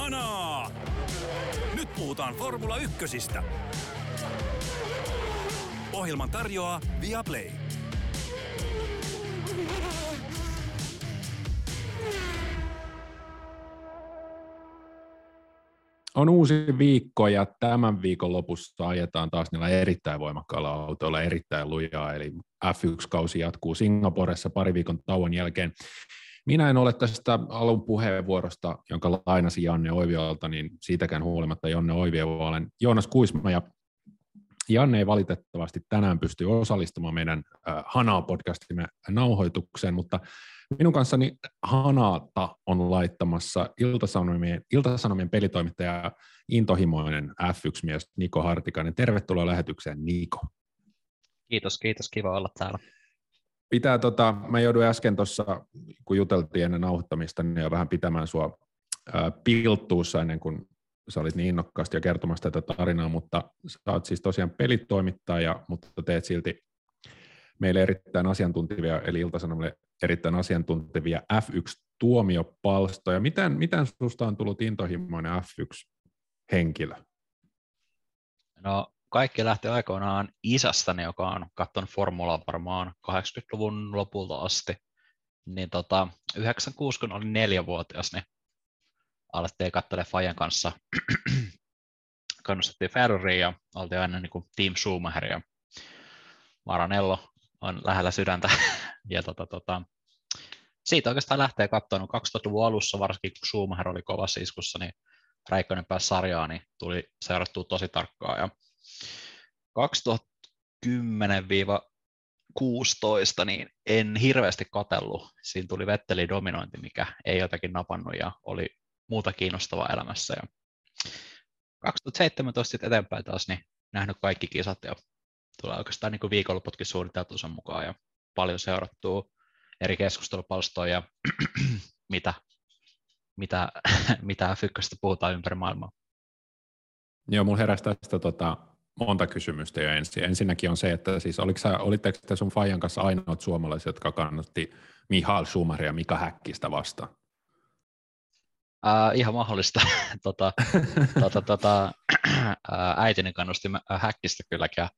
Kanaa! Nyt puhutaan Formula Ykkösistä. Ohjelman tarjoaa Viaplay. On uusi viikko ja tämän viikon lopussa ajetaan taas niillä erittäin voimakkailla autoilla erittäin lujaa, eli F1-kausi jatkuu Singaporessa pari viikon tauon jälkeen. Minä en ole tästä alun puheenvuorosta, jonka lainasi Janne Oiviolta, niin siitäkään huolimatta Janne Oivio, olen Joonas Kuisma ja Janne ei valitettavasti tänään pysty osallistumaan meidän äh, Hanaa-podcastimme nauhoitukseen, mutta minun kanssani Hanaata on laittamassa Iltasanomien, Iltasanomien pelitoimittaja intohimoinen F1-mies Niko Hartikainen. Tervetuloa lähetykseen Niko. Kiitos, kiitos. Kiva olla täällä. Pitää, tota, mä jouduin äsken tuossa, kun juteltiin ennen nauhoittamista, niin jo vähän pitämään sua ää, pilttuussa ennen kuin sä olit niin innokkaasti jo kertomassa tätä tarinaa, mutta sä oot siis tosiaan pelitoimittaja, mutta teet silti meille erittäin asiantuntevia, eli Iltasanomille erittäin asiantuntevia F1-tuomiopalstoja. Miten, miten susta on tullut intohimoinen F1-henkilö? No kaikki lähti aikoinaan isästäni, joka on katsonut formulaa varmaan 80-luvun lopulta asti. Niin tota, 96, kun olin neljävuotias, niin alettiin katsella Fajan kanssa. Kannustettiin Ferrariin ja oltiin aina niin kuin Team Schumacher ja Maranello on lähellä sydäntä. ja tota, tota, siitä oikeastaan lähtee katsomaan 2000-luvun alussa, varsinkin kun Schumacher oli kovassa iskussa, niin Räikkönen pääsi sarjaan, niin tuli seurattua tosi tarkkaan. Ja 2010-16 niin en hirveästi katellut. Siinä tuli Vetteli dominointi, mikä ei jotenkin napannut ja oli muuta kiinnostavaa elämässä. Ja 2017 sitten eteenpäin taas niin nähnyt kaikki kisat ja tulee oikeastaan niin viikonloputkin suunniteltu sen mukaan ja paljon seurattua eri keskustelupalstoja ja mitä, mitä, mitä f puhutaan ympäri maailmaa. Joo, mulla heräsi tästä tota, monta kysymystä jo ensin. Ensinnäkin on se, että siis oliko sä, olitteko te sun Fajan kanssa ainoat suomalaiset, jotka kannatti Mihail Schumacher ja Mika Häkkistä vastaan? Uh, ihan mahdollista. tota, tota, tota, äitini kannusti Häkkistä kylläkin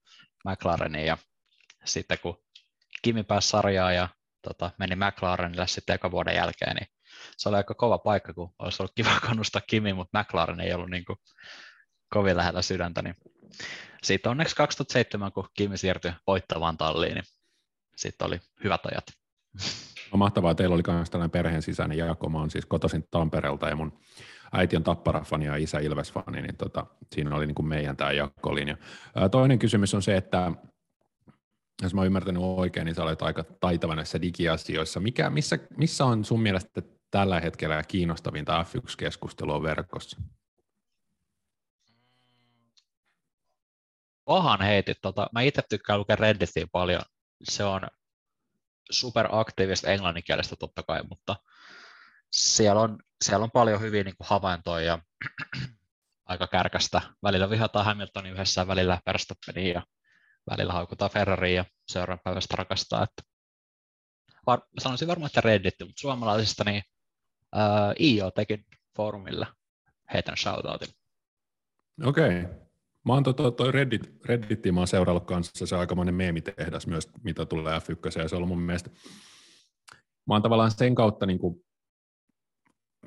McLareniin ja sitten kun Kimi pääsi sarjaan ja tota, meni McLarenille sitten eka vuoden jälkeen, niin se oli aika kova paikka, kun olisi ollut kiva kannustaa Kimi, mutta McLaren ei ollut niin kuin kovin lähellä sydäntä, niin sitten onneksi 2007, kun Kimi siirtyi voittavaan talliin, niin sitten oli hyvät ajat. No mahtavaa, teillä oli myös tällainen perheen sisäinen jako. Mä oon siis kotoisin Tampereelta ja mun äiti on Tappara-fani ja isä Ilves-fani, niin tota, siinä oli niin kuin meidän tämä jakolinja. Toinen kysymys on se, että jos mä oon ymmärtänyt oikein, niin sä olet aika taitava näissä digiasioissa. Mikä, missä, missä on sun mielestä tällä hetkellä kiinnostavinta F1-keskustelua verkossa? Pahan heitit. Tota, mä itse tykkään lukea Redditia paljon. Se on superaktiivista englanninkielistä totta kai, mutta siellä on, siellä on paljon hyviä niin havaintoja ja aika kärkästä. Välillä vihataan Hamiltonin yhdessä, välillä Verstappenia ja välillä haukutaan Ferraria ja seuraavan päivästä rakastaa. Että var, sanoisin varmaan, että Reddit, mutta suomalaisista niin uh, IO teki foorumille heitän shoutoutin. Okei. Okay. Mä oon toi, toi Reddit, Redditia mä oon seuraillut kanssa, se on aikamoinen meemitehdas myös, mitä tulee F1, ja se on mun mielestä, mä oon tavallaan sen kautta niin kuin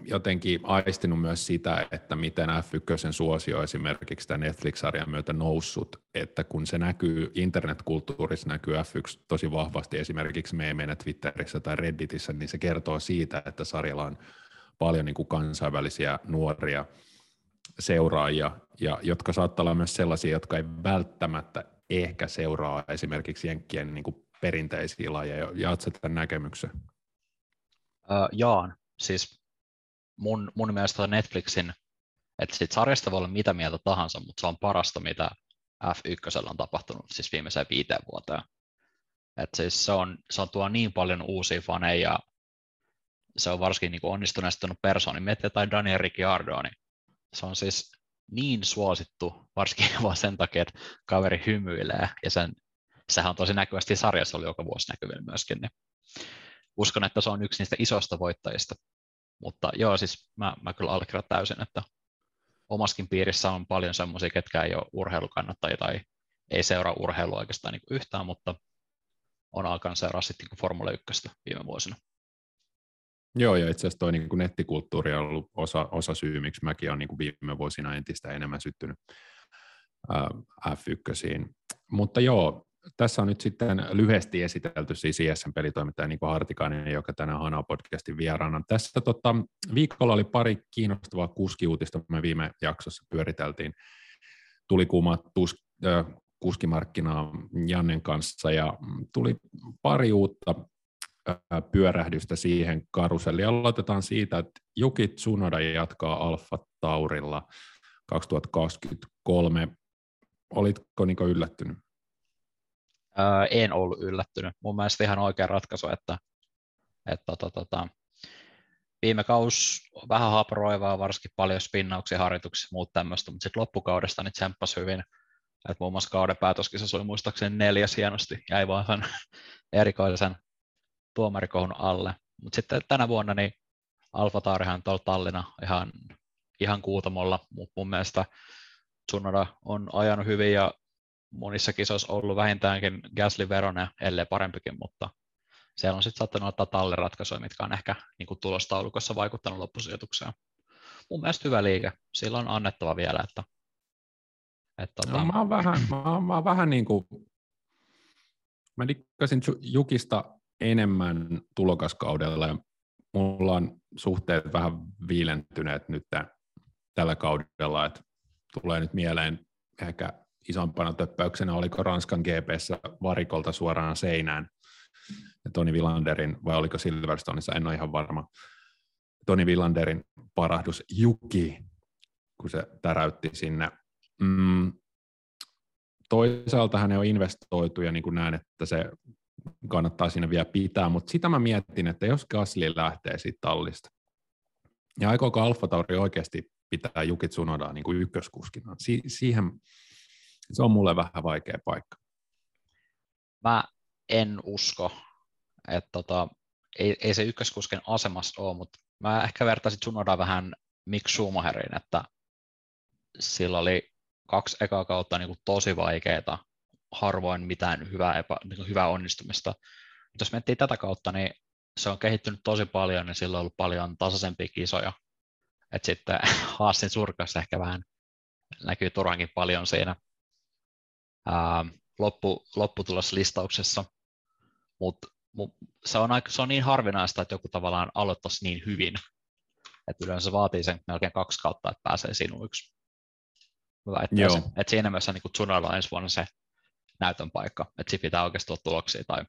jotenkin aistinut myös sitä, että miten F1 suosio esimerkiksi tämän Netflix-sarjan myötä noussut, että kun se näkyy internetkulttuurissa, näkyy F1 tosi vahvasti esimerkiksi meemeinä Twitterissä tai Redditissä, niin se kertoo siitä, että sarjalla on paljon niin kuin kansainvälisiä nuoria seuraajia, ja jotka saattaa olla myös sellaisia, jotka ei välttämättä ehkä seuraa esimerkiksi Jenkkien niin kuin perinteisiä lajeja. Jaat sä tämän näkemyksen? Uh, jaan. Siis mun, mun mielestä Netflixin, että sit sarjasta voi olla mitä mieltä tahansa, mutta se on parasta, mitä F1 on tapahtunut siis viimeiseen viiteen vuoteen. Et siis se, on, se on tuo niin paljon uusia faneja, ja se on varsinkin niin onnistuneistunut persooni. Miettii tai Daniel Ricciardo, niin se on siis niin suosittu, varsinkin vaan sen takia, että kaveri hymyilee, ja sen, sehän on tosi näkyvästi sarjassa oli joka vuosi näkyvillä myöskin, niin uskon, että se on yksi niistä isoista voittajista Mutta joo, siis mä, mä kyllä allekirjoitan täysin, että omaskin piirissä on paljon semmoisia, ketkä ei ole urheilukannattajia tai ei seuraa urheilua oikeastaan niin yhtään, mutta on alkanut seuraa sitten niin Formula 1 viime vuosina. Joo, ja itse asiassa tuo niin nettikulttuuri on ollut osa, osa syy, miksi mäkin olen niin viime vuosina entistä enemmän syttynyt F1. Mutta joo, tässä on nyt sitten lyhyesti esitelty siis ISN-pelitoimittaja Niko Hartikainen, joka tänään Hana podcastin vieraana. Tässä tota, viikolla oli pari kiinnostavaa kuskiuutista, me viime jaksossa pyöriteltiin. Tuli kuuma tus, äh, kuskimarkkinaa Jannen kanssa ja tuli pari uutta pyörähdystä siihen karuselliin. Aloitetaan siitä, että Juki Tsunoda jatkaa Alfa Taurilla 2023. Olitko Niko yllättynyt? ää, en ollut yllättynyt. Mun mielestä ihan oikea ratkaisu, että, että tota, tota, viime kaus vähän haparoivaa, varsinkin paljon spinnauksia, harjoituksia ja muut tämmöistä, mutta sitten loppukaudesta niin tsemppasi hyvin. että muun muassa kauden päätöskisessä oli muistaakseni neljäs hienosti, jäi vaan sen erikoisen tuomarikohun alle. Mutta sitten tänä vuonna niin Alfa Taurihan tuolla Tallina ihan, ihan kuutamolla, mutta mun mielestä Tsunoda on ajanut hyvin ja monissa kisoissa ollut vähintäänkin Gasly Verone, ellei parempikin, mutta siellä on sitten saattanut ottaa talliratkaisuja, mitkä on ehkä niin kuin tulostaulukossa vaikuttanut loppusijoitukseen. Mun mielestä hyvä liike. Sillä on annettava vielä, että, että tota... no, mä oon vähän, mä oon, mä oon vähän niin kuin, mä dikkasin Jukista enemmän tulokaskaudella ja mulla on suhteet vähän viilentyneet nyt tällä kaudella, että tulee nyt mieleen ehkä isompana töppäyksenä, oliko Ranskan GPssä varikolta suoraan seinään ja Toni Villanderin, vai oliko Silverstoneissa, en ole ihan varma. Toni Villanderin parahdus Juki, kun se täräytti sinne. Mm, toisaalta hän on investoitu ja niin kuin näen, että se kannattaa sinne vielä pitää, mutta sitä mä mietin, että jos Gasly lähtee siitä tallista, ja aikooko Alfa Tauri oikeasti pitää Jukit Tsunodaa niin kuin ykköskuskina? Si- siihen se on mulle vähän vaikea paikka. Mä en usko, että tota, ei, ei se ykköskusken asemassa ole, mutta mä ehkä vertaisin Tsunoda vähän Mick Schumacheriin, että sillä oli kaksi ekaa kautta niin kuin tosi vaikeaa, harvoin mitään hyvää, epä, niin kuin hyvää onnistumista. Mutta jos miettii tätä kautta, niin se on kehittynyt tosi paljon, niin sillä on ollut paljon tasaisempia kisoja. Et sitten Haasin surkas ehkä vähän näkyy turhankin paljon siinä ää, loppu, lopputuloslistauksessa, mutta mut se, on aika, se on niin harvinaista, että joku tavallaan aloittaisi niin hyvin, että yleensä vaatii sen melkein kaksi kautta, että pääsee sinuiksi. Että että siinä mielessä niin Tsunolla on ensi vuonna se näytön paikka, että siinä pitää oikeasti tulla tuloksia tai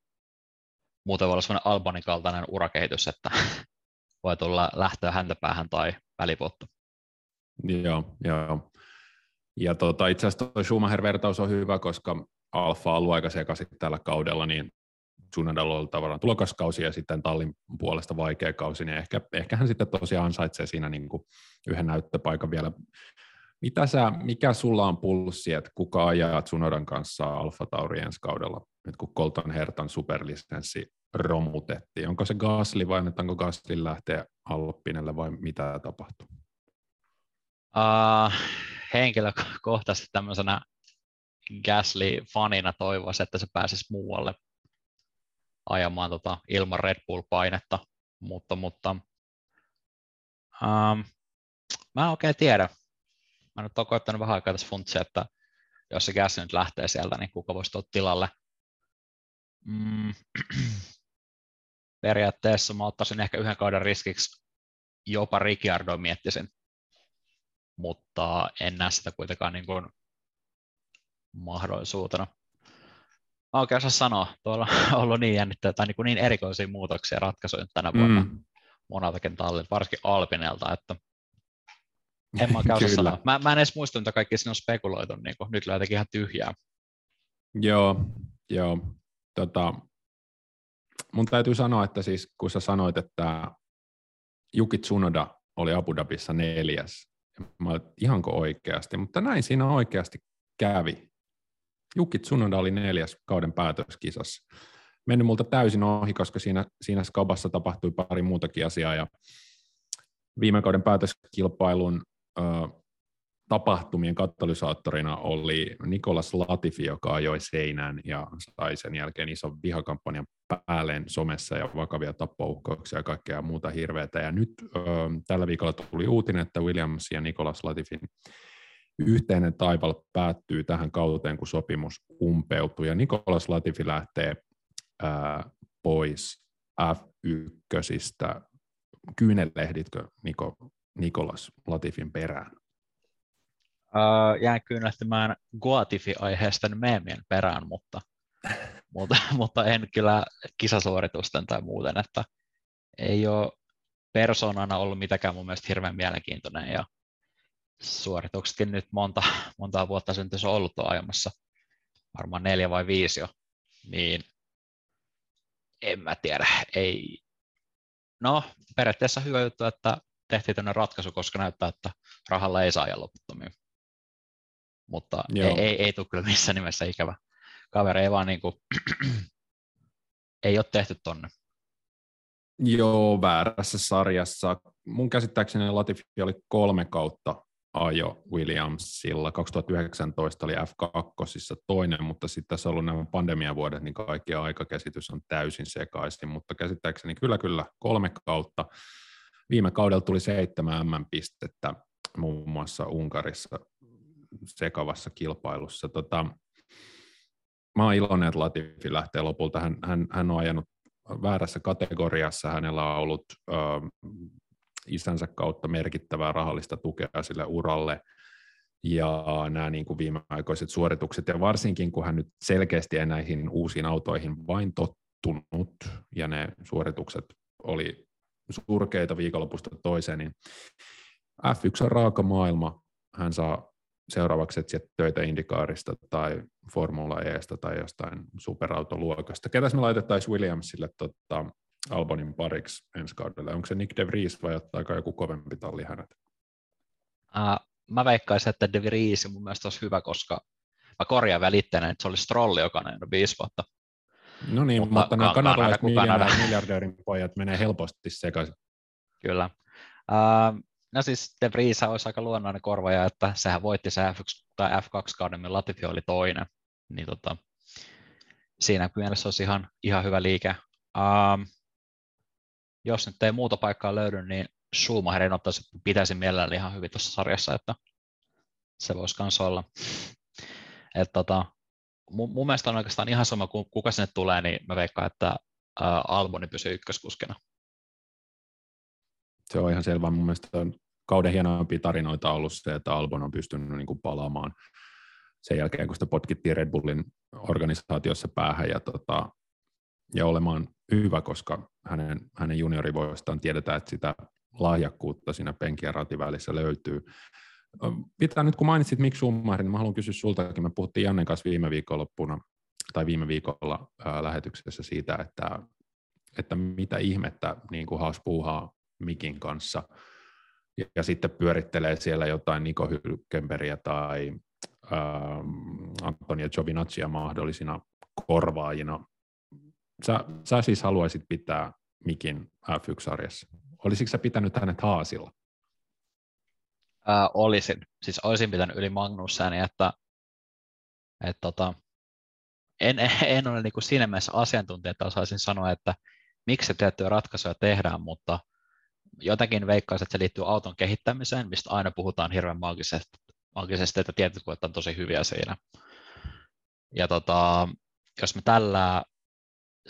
muuten voi olla sellainen Albanin kaltainen urakehitys, että voi tulla lähtöä häntäpäähän tai välivuotta. Joo, joo. Ja tota, itse asiassa tuo Schumacher-vertaus on hyvä, koska Alfa on ollut aika sekaisin tällä kaudella, niin Tsunodalla on tavallaan tulokaskausi ja sitten tallin puolesta vaikea kausi, niin ehkä, ehkä hän sitten tosiaan ansaitsee siinä niin kuin yhden näyttöpaikan vielä. Mitä sä, mikä sulla on pulssi, että kuka ajaa Tsunodan kanssa Alfa Tauri ensi kaudella, nyt kun Colton Hertan superlisenssi romutettiin? Onko se Gasly vai annetaanko Gasly lähteä Alppinelle vai mitä tapahtuu? Uh, henkilökohtaisesti tämmöisenä Gasly-fanina toivoisin, että se pääsisi muualle ajamaan tota ilman Red Bull-painetta, mutta, mutta um, mä en oikein tiedä. Mä nyt olen koettanut vähän aikaa tässä funtsia, että jos se Gasly nyt lähtee sieltä, niin kuka voisi tulla tilalle. Mm, periaatteessa mä ottaisin ehkä yhden kauden riskiksi jopa Ricciardo miettisin mutta en näe sitä kuitenkaan niin kuin mahdollisuutena. Mä oikein osaa sanoa, tuolla on ollut niin jännittäviä tai niin, kuin niin erikoisia muutoksia ratkaisuja tänä vuonna mm. moneltakin tallilta, varsinkin Alpinelta, että en mä osaa sanoa. Mä, mä en edes muista, mitä kaikki siinä on spekuloitu, niin kuin, nyt jotenkin ihan tyhjää. Joo, joo. Tota, mun täytyy sanoa, että siis kun sä sanoit, että Juki Tsunoda oli Abu Dhabissa neljäs, Mä olin, ihanko oikeasti, mutta näin siinä oikeasti kävi. Jukki Tsunoda oli neljäs kauden päätöskisassa. Mennyt multa täysin ohi, koska siinä, siinä skabassa tapahtui pari muutakin asiaa ja viime kauden päätöskilpailun tapahtumien katalysaattorina oli Nikolas Latifi, joka ajoi seinään ja sai sen jälkeen ison vihakampanjan päälleen somessa ja vakavia tappouhkauksia ja kaikkea muuta hirveätä. Ja nyt ö, tällä viikolla tuli uutinen, että Williams ja Nikolas Latifin yhteinen taival päättyy tähän kauteen, kun sopimus umpeutuu. Ja Nikolas Latifi lähtee ää, pois F1. Kyynelehditkö Niko, Nikolas Latifin perään? Uh, jään kyynähtymään Guatifi-aiheisten meemien perään, mutta, mutta, mutta en kyllä kisasuoritusten tai muuten, että ei ole persoonana ollut mitenkään mun mielestä hirveän mielenkiintoinen ja suorituksetkin nyt monta, monta vuotta sen on ollut ajamassa, varmaan neljä vai viisi jo, niin en mä tiedä, ei, no periaatteessa hyvä juttu, että tehtiin tämmöinen ratkaisu, koska näyttää, että rahalla ei saa ajaa loputtomiin. Mutta ei, ei, ei tule kyllä missään nimessä ikävä. Kaveri ei vaan niin kuin, ei ole tehty tonne. Joo, väärässä sarjassa. Mun käsittääkseni Latifi oli kolme kautta ajo Williamsilla. 2019 oli F2 toinen, mutta sitten tässä on ollut nämä pandemiavuodet, niin kaikki aikakäsitys on täysin sekaisin, mutta käsittääkseni kyllä kyllä kolme kautta. Viime kaudella tuli seitsemän M-pistettä muun muassa Unkarissa sekavassa kilpailussa. Tota, mä oon iloinen, että Latifi lähtee lopulta. Hän, hän, hän on ajanut väärässä kategoriassa. Hänellä on ollut ö, isänsä kautta merkittävää rahallista tukea sille uralle ja nämä niin kuin viimeaikoiset suoritukset, ja varsinkin kun hän nyt selkeästi ei näihin uusiin autoihin vain tottunut, ja ne suoritukset oli surkeita viikonlopusta toiseen, niin F1 on raaka maailma, hän saa seuraavaksi etsiä töitä Indikaarista tai Formula Estä tai jostain superautoluokasta. Ketäs me laitettaisiin Williamsille tota, Albonin pariksi ensi kaudella? Onko se Nick De Vries vai ottaako joku kovempi talli hänet? Uh, mä veikkaisin, että De Vries mun mielestä olisi hyvä, koska mä korjaan välittäinen, että se oli Strolli, joka on viisi vuotta. No niin, mutta, mutta nämä kanadalaiset miljardöörin pojat menee helposti sekaisin. Kyllä. Uh, no siis De Vries olisi aika luonnollinen korvaja, että sehän voitti se F1 tai F2-kauden, millä Latifi oli toinen. Niin tota, siinä mielessä olisi ihan, ihan hyvä liike. Um, jos nyt ei muuta paikkaa löydy, niin Schumacherin ottaisi, pitäisi mielellään ihan hyvin tuossa sarjassa, että se voisi myös olla. Et tota, mun, mun, mielestä on oikeastaan ihan sama, kuka sinne tulee, niin mä veikkaan, että Alboni pysyy ykköskuskena. Se on ihan selvä. Mun mielestä on kauden hienoimpia tarinoita ollut se, että Albon on pystynyt niin kuin palaamaan sen jälkeen, kun sitä potkittiin Red Bullin organisaatiossa päähän ja, tota, ja olemaan hyvä, koska hänen, hänen juniorivoistaan tiedetään, että sitä lahjakkuutta siinä penkin ja ratin välissä löytyy. Pitää nyt, kun mainitsit Mick Schumacher, niin mä haluan kysyä sultakin. Me puhuttiin Jannen kanssa viime viikonloppuna tai viime viikolla ää, lähetyksessä siitä, että, että mitä ihmettä niin kuin Haas puuhaa Mikin kanssa ja, ja sitten pyörittelee siellä jotain Niko Hylkenbergia tai ähm, Antonia Giovinazziä mahdollisina korvaajina sä, sä siis haluaisit pitää Mikin F1-sarjassa. Olisitko sä pitänyt hänet haasilla? Ää, olisin. Siis olisin pitänyt yli Magnusseni, että, että tota, en, en ole niin kuin siinä mielessä asiantuntija, että osaisin sanoa, että miksi tiettyjä ratkaisuja tehdään, mutta jotenkin veikkaisin, että se liittyy auton kehittämiseen, mistä aina puhutaan hirveän maagisesti, maagisesti että tietyt on tosi hyviä siinä. Ja tota, jos me tällä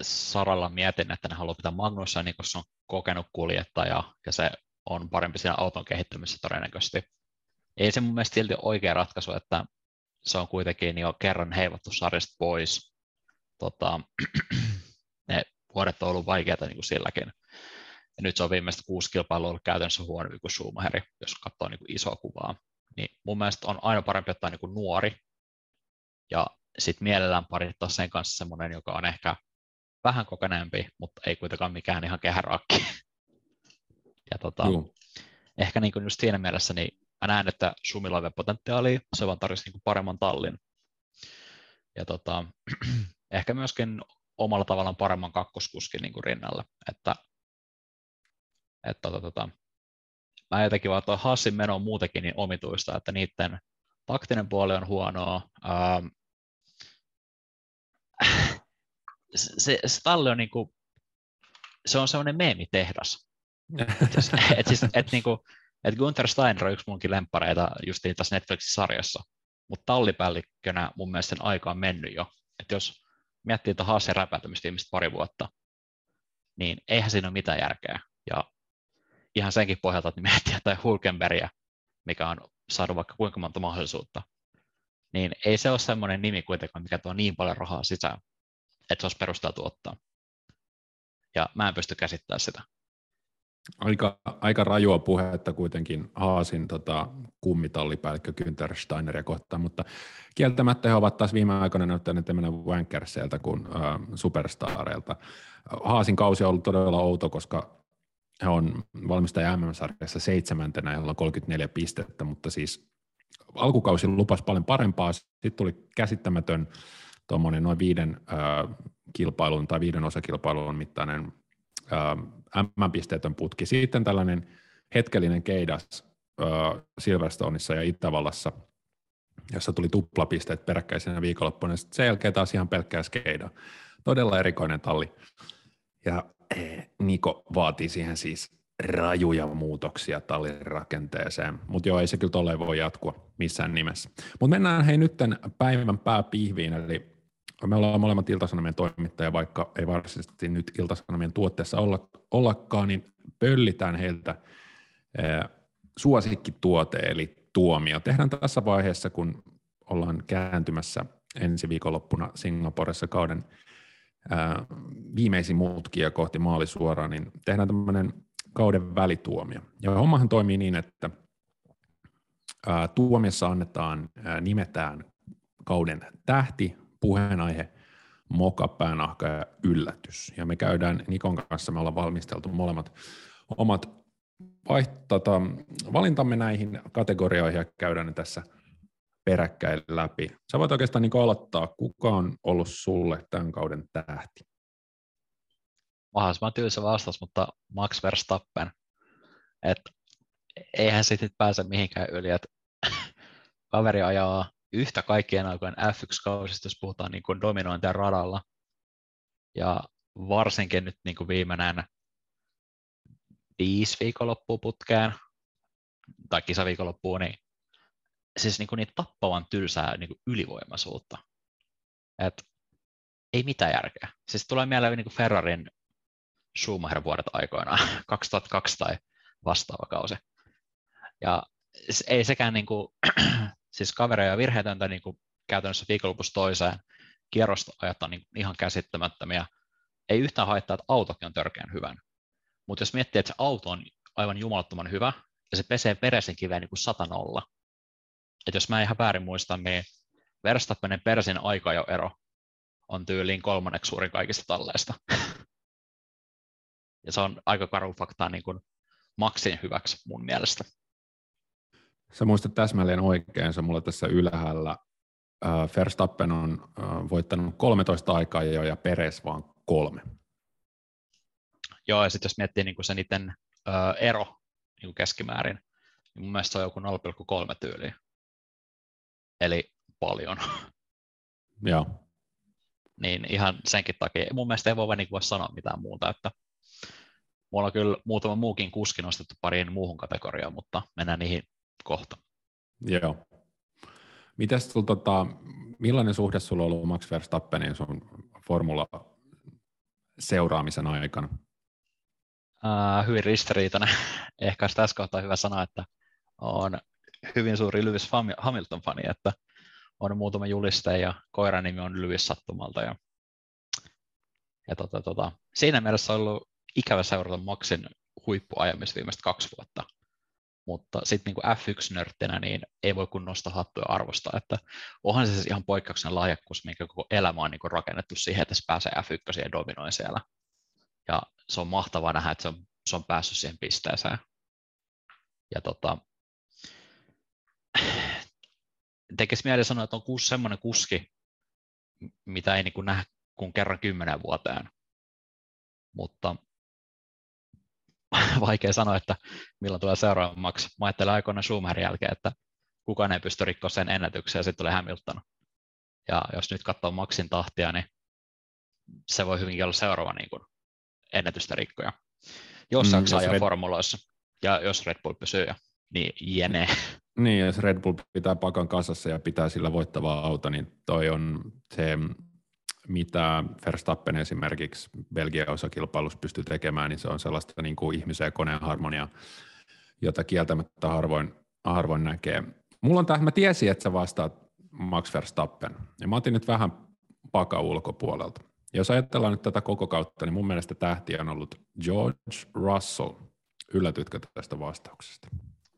saralla mietin, että ne haluaa pitää Magnussa, niin kun se on kokenut kuljettaja ja se on parempi siinä auton kehittämisessä todennäköisesti. Ei se mun mielestä silti oikea ratkaisu, että se on kuitenkin jo kerran heivattu sarjasta pois. Tota, ne vuodet on ollut vaikeita niin kuin silläkin. Ja nyt se on viimeistä kuusi kilpailua ollut käytännössä huonompi kuin Schumacheri, jos katsoo niin kuin isoa kuvaa. Niin mun mielestä on aina parempi ottaa niin kuin nuori ja sitten mielellään parittaa sen kanssa semmoinen, joka on ehkä vähän kokeneempi, mutta ei kuitenkaan mikään ihan kehärakki. Ja tota, ehkä niin kuin just siinä mielessä niin mä näen, että Sumilla on potentiaalia, se vaan tarvitsisi niin paremman tallin. Ja tota, ehkä myöskin omalla tavallaan paremman kakkoskuskin niin kuin rinnalle. Että, että tota, tota, mä jotenkin vaan tuo Hassin meno on muutenkin niin omituista, että niiden taktinen puoli on huonoa. Ähm, se, se talli on niinku, se on semmoinen meemitehdas. Et siis, et niinku, et Gunther Steiner on yksi munkin lemppareita just tässä Netflix-sarjassa, mutta tallipäällikkönä mun mielestä sen aika on mennyt jo. Et jos miettii tuota Haasen räpäytymistä viimeistä pari vuotta, niin eihän siinä ole mitään järkeä. Ja ihan senkin pohjalta, että miettii jotain Hulkenbergia, mikä on saanut vaikka kuinka monta mahdollisuutta, niin ei se ole semmoinen nimi kuitenkaan, mikä tuo niin paljon rahaa sisään, että se olisi perusteltu ottaa. Ja mä en pysty käsittämään sitä. Aika, aika rajua puhetta kuitenkin Haasin tota, kummitallipäällikkö Günther Steineria kohtaan, mutta kieltämättä he ovat taas viime aikoina näyttäneet enemmän wankerseiltä kuin äh, superstareilta. Haasin kausi on ollut todella outo, koska he on valmistaja MM-sarjassa seitsemäntenä, jolla on 34 pistettä, mutta siis alkukausi lupasi paljon parempaa, sitten tuli käsittämätön noin viiden äh, kilpailun tai viiden osakilpailun mittainen M-pisteetön putki. Sitten tällainen hetkellinen keidas Silverstoneissa ja Itävallassa, jossa tuli tuplapisteet peräkkäisenä viikonloppuna. Sitten sen jälkeen taas ihan pelkkää skeida. Todella erikoinen talli. Ja eh, Niko vaatii siihen siis rajuja muutoksia tallin rakenteeseen, mutta joo, ei se kyllä tolleen voi jatkua missään nimessä. Mutta mennään hei nytten päivän pääpihviin, eli me ollaan molemmat Iltasanomien toimittajia, vaikka ei varsinaisesti nyt Iltasanomien tuotteessa olla, ollakaan, niin pöllitään heiltä eh, suosikkituote, eli tuomio. Tehdään tässä vaiheessa, kun ollaan kääntymässä ensi viikonloppuna Singaporessa kauden ää, viimeisin mutkia kohti maalisuoraan, niin tehdään tämmöinen kauden välituomio. Ja hommahan toimii niin, että ää, tuomiossa annetaan, ää, nimetään kauden tähti, puheenaihe, moka, päänahka ja yllätys. Ja me käydään Nikon kanssa, me ollaan valmisteltu molemmat omat vaiht- tota, valintamme näihin kategorioihin ja käydään ne tässä peräkkäin läpi. Sä voit oikeastaan niin aloittaa, kuka on ollut sulle tämän kauden tähti? Mahdollisimman tylsä vastaus, mutta Max Verstappen. Et eihän sitten pääse mihinkään yli, että kaveri ajaa yhtä kaikkien aikojen F1-kausista, jos puhutaan niin kuin dominointia radalla. Ja varsinkin nyt niin kuin viimeinen viisi viikonloppua putkeen, tai kisaviikonloppuun, niin siis niin, kuin niin tappavan tylsää niin kuin ylivoimaisuutta. Et ei mitään järkeä. Siis tulee mieleen niin kuin Ferrarin Schumacher-vuodet aikoinaan, 2002 tai vastaava kausi. Ja ei sekään niin kuin, siis kavereja virheetöntä niin kuin käytännössä viikonlopussa toiseen, kierrosta ajat on niin ihan käsittämättömiä. Ei yhtään haittaa, että autokin on törkeän hyvän. Mutta jos miettii, että se auto on aivan jumalattoman hyvä, ja se pesee peräisen kiveen niin kuin satanolla, että jos mä ihan väärin muista, niin Verstappenin persin aika jo ero on tyyliin kolmanneksi suurin kaikista talleista. ja se on aika karu faktaa niin kuin maksin hyväksi mun mielestä. Sä muistat täsmälleen oikein, se mulla tässä ylhäällä. Verstappen on voittanut 13 aikaa jo ja Peres vaan kolme. Joo, ja sitten jos miettii niin kuin se niiden ero niin kuin keskimäärin, niin mun mielestä se on joku 0,3 tyyliä. Eli paljon. Joo. niin ihan senkin takia. Mun mielestä ei voi, niin voi sanoa mitään muuta, että mulla on kyllä muutama muukin kuski nostettu pariin muuhun kategoriaan, mutta mennään niihin kohta. Joo. Mites sul, tota, millainen suhde sulla on ollut Max Verstappenin sun formula seuraamisen aikana? Uh, hyvin ristiriitainen. Ehkä tässä kohtaa hyvä sanoa, että on hyvin suuri Lewis Hamilton-fani, että on muutama juliste ja koiran nimi on Lewis sattumalta. Ja, ja tota, tota, siinä mielessä on ollut ikävä seurata Maxin huippuajamista viimeiset kaksi vuotta. Mutta sitten niin F1-nörttinä niin ei voi kun nostaa hattuja arvosta, että onhan se siis ihan poikkeuksen lahjakkuus, minkä koko elämä on niin rakennettu siihen, että se pääsee F1 ja dominoi siellä. Ja se on mahtavaa nähdä, että se on, se on päässyt siihen pisteeseen. Ja tota, tekisi mieli sanoa, että on kus, semmoinen kuski, mitä ei niin nähdä kuin kerran kymmenen vuoteen. Mutta vaikea sanoa, että milloin tulee seuraavaksi. Mä ajattelin aikoina Schumacherin jälkeen, että kukaan ei pysty rikkoa sen ennätyksen ja sitten tulee Hamilton. Ja jos nyt katsoo Maxin tahtia, niin se voi hyvinkin olla seuraava niin kuin ennätystä rikkoja. Jos mm, saksaa ajaa Red... formuloissa ja jos Red Bull pysyy, niin jene. Niin, jos Red Bull pitää pakan kasassa ja pitää sillä voittavaa auto, niin toi on se, mitä Verstappen esimerkiksi Belgian osakilpailussa pystyy tekemään, niin se on sellaista niin kuin ihmisen ja koneen harmonia, jota kieltämättä harvoin, harvoin näkee. Mulla on tämä, mä tiesin, että sä vastaat Max Verstappen, ja mä otin nyt vähän paka ulkopuolelta. Jos ajatellaan nyt tätä koko kautta, niin mun mielestä tähti on ollut George Russell. Yllätytkö tästä vastauksesta?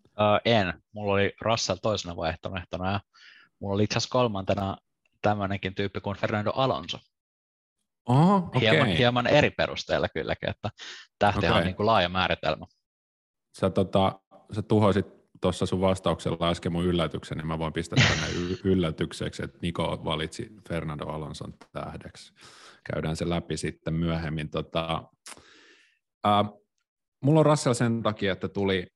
Uh, en. Mulla oli Russell toisena vaihtoehtona ja mulla oli itse asiassa kolmantena tämmöinenkin tyyppi kuin Fernando Alonso. Oh, okay. hieman, hieman eri perusteella kylläkin, että tähtihän okay. on niin kuin laaja määritelmä. Sä, tota, sä tuhoisit tuossa sun vastauksella äsken mun yllätyksen, niin mä voin pistää tänne y- yllätykseksi, että Niko valitsi Fernando Alonson tähdeksi. Käydään se läpi sitten myöhemmin. Tota, äh, mulla on Russell sen takia, että tuli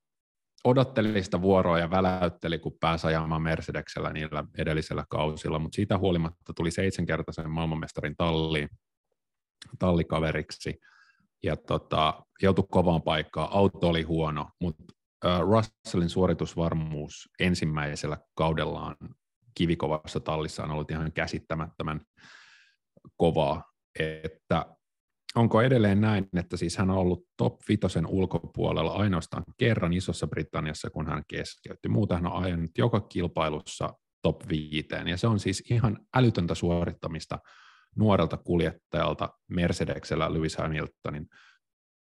odotteli sitä vuoroa ja väläytteli, kun pääsi ajamaan Mercedeksellä niillä edellisellä kausilla, mutta siitä huolimatta tuli seitsemänkertaisen maailmanmestarin talliin, tallikaveriksi ja tota, joutui kovaan paikkaan. Auto oli huono, mutta Russellin suoritusvarmuus ensimmäisellä kaudellaan kivikovassa tallissa on ollut ihan käsittämättömän kovaa, että onko edelleen näin, että siis hän on ollut top vitosen ulkopuolella ainoastaan kerran Isossa Britanniassa, kun hän keskeytti. Muuta hän on ajanut joka kilpailussa top viiteen, ja se on siis ihan älytöntä suorittamista nuorelta kuljettajalta Mercedeksellä Lewis Hamiltonin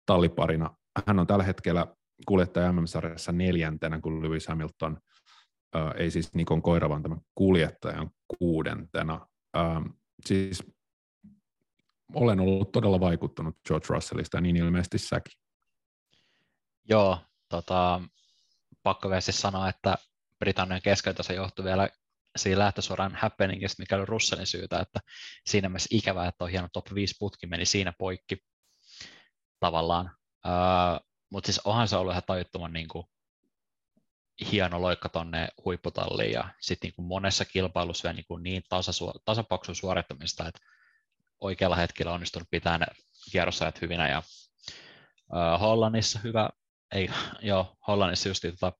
talliparina. Hän on tällä hetkellä kuljettaja MM-sarjassa neljäntenä, kun Lewis Hamilton, äh, ei siis Nikon Koira, vaan tämän kuljettajan kuudentena. Ähm, siis olen ollut todella vaikuttunut George Russellista, niin ilmeisesti säkin. Joo, tota, pakko vielä siis sanoa, että Britannian keskeytössä johtui vielä siinä lähtösuoran happeningista, mikä oli Russellin syytä, että siinä mielessä ikävää, että on hieno top 5 putki meni siinä poikki tavallaan. Uh, Mutta siis onhan se ollut ihan tajuttoman niin kuin, hieno loikka tonne huipputalliin ja sitten niin monessa kilpailussa vielä niin, kuin niin tasasuor- tasapaksun suorittamista, että oikealla hetkellä onnistunut pitämään kierrosajat hyvinä ja uh, Hollannissa hyvä, ei, joo, Hollannissa just tota,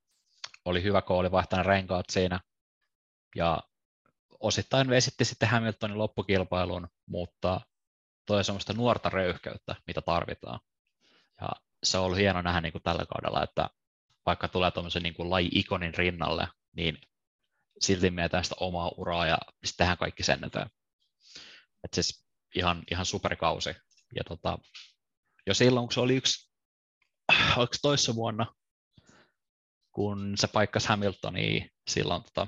oli hyvä, kun oli vaihtanut renkaat siinä ja osittain vesitti sitten Hamiltonin loppukilpailun, mutta toi semmoista nuorta röyhkeyttä, mitä tarvitaan. Ja se on ollut hieno nähdä niin kuin tällä kaudella, että vaikka tulee tuommoisen niin laji-ikonin rinnalle, niin silti mietitään sitä omaa uraa ja sitten tehdään kaikki sen eteen. Et siis ihan, ihan superkausi. Ja tota, jo silloin, kun se oli yksi, oliko toissa vuonna, kun se paikkasi Hamiltonia silloin, tota,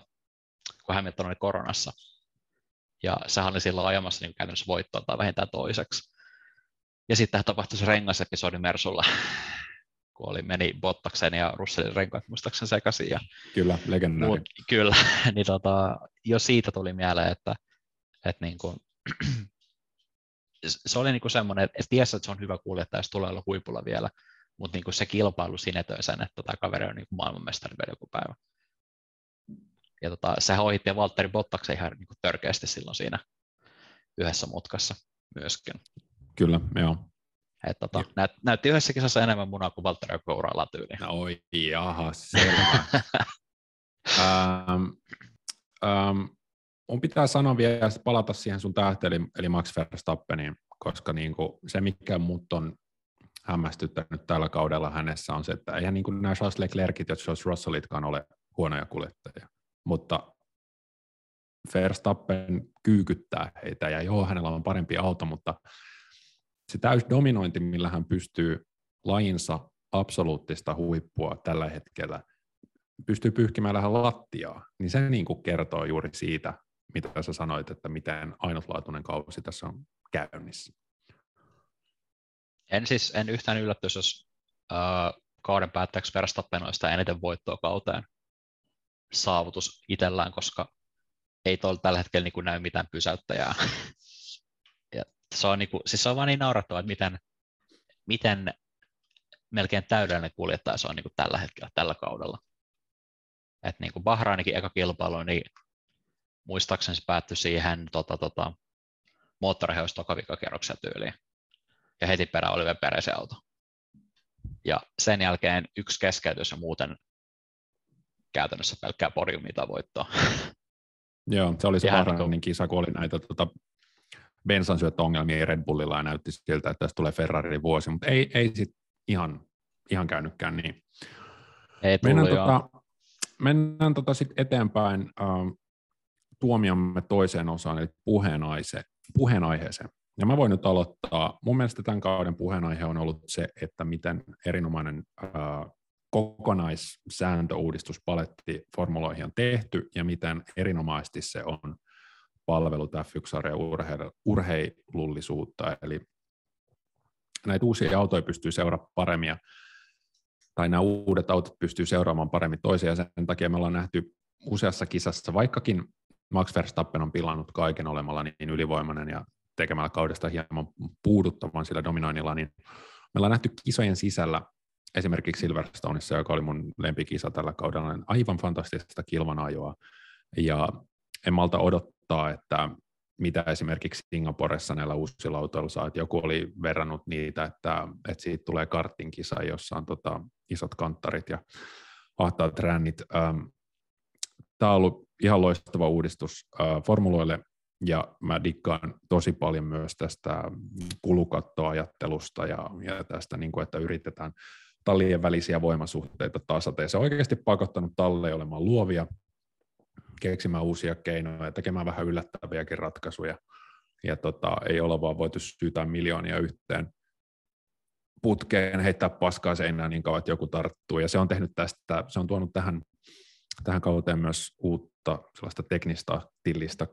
kun Hamilton oli koronassa. Ja sehän oli silloin ajamassa niin käytännössä voittoa tai vähintään toiseksi. Ja sitten tapahtui se rengasepisodi Mersulla, kun oli, meni Bottaksen ja Russellin renkaat muistaakseni sekaisin. Ja kyllä, legendaari. Kyllä, niin tota, jo siitä tuli mieleen, että, että niin kuin, se oli niin kuin semmoinen, että tiesi, että se on hyvä kuljettaja, jos tulee olla huipulla vielä, mutta niin kuin se kilpailu sinetöi sen, että tämä kaveri on niin kuin maailmanmestari vielä joku päivä. Ja tota, sehän ohitti Valtteri Bottaksen ihan niin kuin törkeästi silloin siinä yhdessä mutkassa myöskin. Kyllä, joo. Et, tota, näyt, näytti yhdessä kisassa enemmän munaa kuin Valtteri Kouralla tyyliin. No, oi, jaha, selvä. um, um, mun pitää sanoa vielä, palata siihen sun tähteen, eli, eli Max Verstappeniin, koska niin kuin se, mikä mut on hämmästyttänyt tällä kaudella hänessä, on se, että eihän niin kuin nämä Charles Leclercit ja George Russellitkaan ole huonoja kuljettajia, mutta Verstappen kyykyttää heitä, ja joo, hänellä on parempi auto, mutta se täys dominointi, millä hän pystyy lajinsa absoluuttista huippua tällä hetkellä, pystyy pyyhkimään lähes lattiaa, niin se niin kuin kertoo juuri siitä, mitä sä sanoit, että miten ainutlaatuinen kausi tässä on käynnissä. En siis, en yhtään yllättyisi, jos uh, kauden päättäjäksi Verstappen sitä eniten voittoa kauteen saavutus itsellään, koska ei tuolla tällä hetkellä niin näy mitään pysäyttäjää. ja se on, niin kuin, siis se on vaan niin naurettava, että miten, miten melkein täydellinen kuljettaja se on niin kuin tällä hetkellä, tällä kaudella. Et niin kuin Bahrainikin eka kilpailu, niin muistaakseni se päättyi siihen tota, tota, moottoriheus tokavikakierroksen tyyliin. Ja heti perään oli vielä se auto. Ja sen jälkeen yksi keskeytys ja muuten käytännössä pelkkää podiumita voittoa. Joo, se oli se Bahrainin niin kisa, kun oli näitä tota, bensansyöttöongelmia Red Bullilla ja näytti siltä, että tästä tulee Ferrari vuosi, mutta ei, ei sit ihan, ihan käynytkään niin. Ei tullut, mennään, tota, mennään tota sit eteenpäin uh, tuomiomme toiseen osaan, eli puheenaihe, puheenaiheeseen. Ja mä voin nyt aloittaa. Mun mielestä tämän kauden puheenaihe on ollut se, että miten erinomainen uh, kokonaissääntöuudistuspaletti formuloihin on tehty ja miten erinomaisesti se on palvelut F1-sarjan urhe- urheilullisuutta. Eli näitä uusia autoja pystyy seuraamaan paremmin ja, tai nämä uudet autot pystyy seuraamaan paremmin toisiaan. Sen takia me ollaan nähty useassa kisassa, vaikkakin Max Verstappen on pilannut kaiken olemalla niin ylivoimainen ja tekemällä kaudesta hieman puuduttavan sillä dominoinnilla, niin me ollaan nähty kisojen sisällä esimerkiksi Silverstoneissa, joka oli mun lempikisa tällä kaudella, niin aivan fantastista kilvanajoa. Ja en malta odottaa, että mitä esimerkiksi Singaporessa näillä uusilla autoilla saa. Että joku oli verrannut niitä, että, että siitä tulee karttinkisa, jossa on tota, isot kanttarit ja ahtaat rännit. Ähm, Tämä on ollut ihan loistava uudistus äh, formuloille, ja mä dikkaan tosi paljon myös tästä kulukattoajattelusta ja, ja tästä, niin kuin, että yritetään tallien välisiä voimasuhteita tasata. Ja se on oikeasti pakottanut talleja olemaan luovia, keksimään uusia keinoja ja tekemään vähän yllättäviäkin ratkaisuja. Ja tota, ei olla vaan voitu syytää miljoonia yhteen putkeen, heittää paskaa seinään niin kauan, että joku tarttuu. Ja se on tehnyt tästä, se on tuonut tähän, tähän kauteen myös uutta sellaista teknistä, tillistä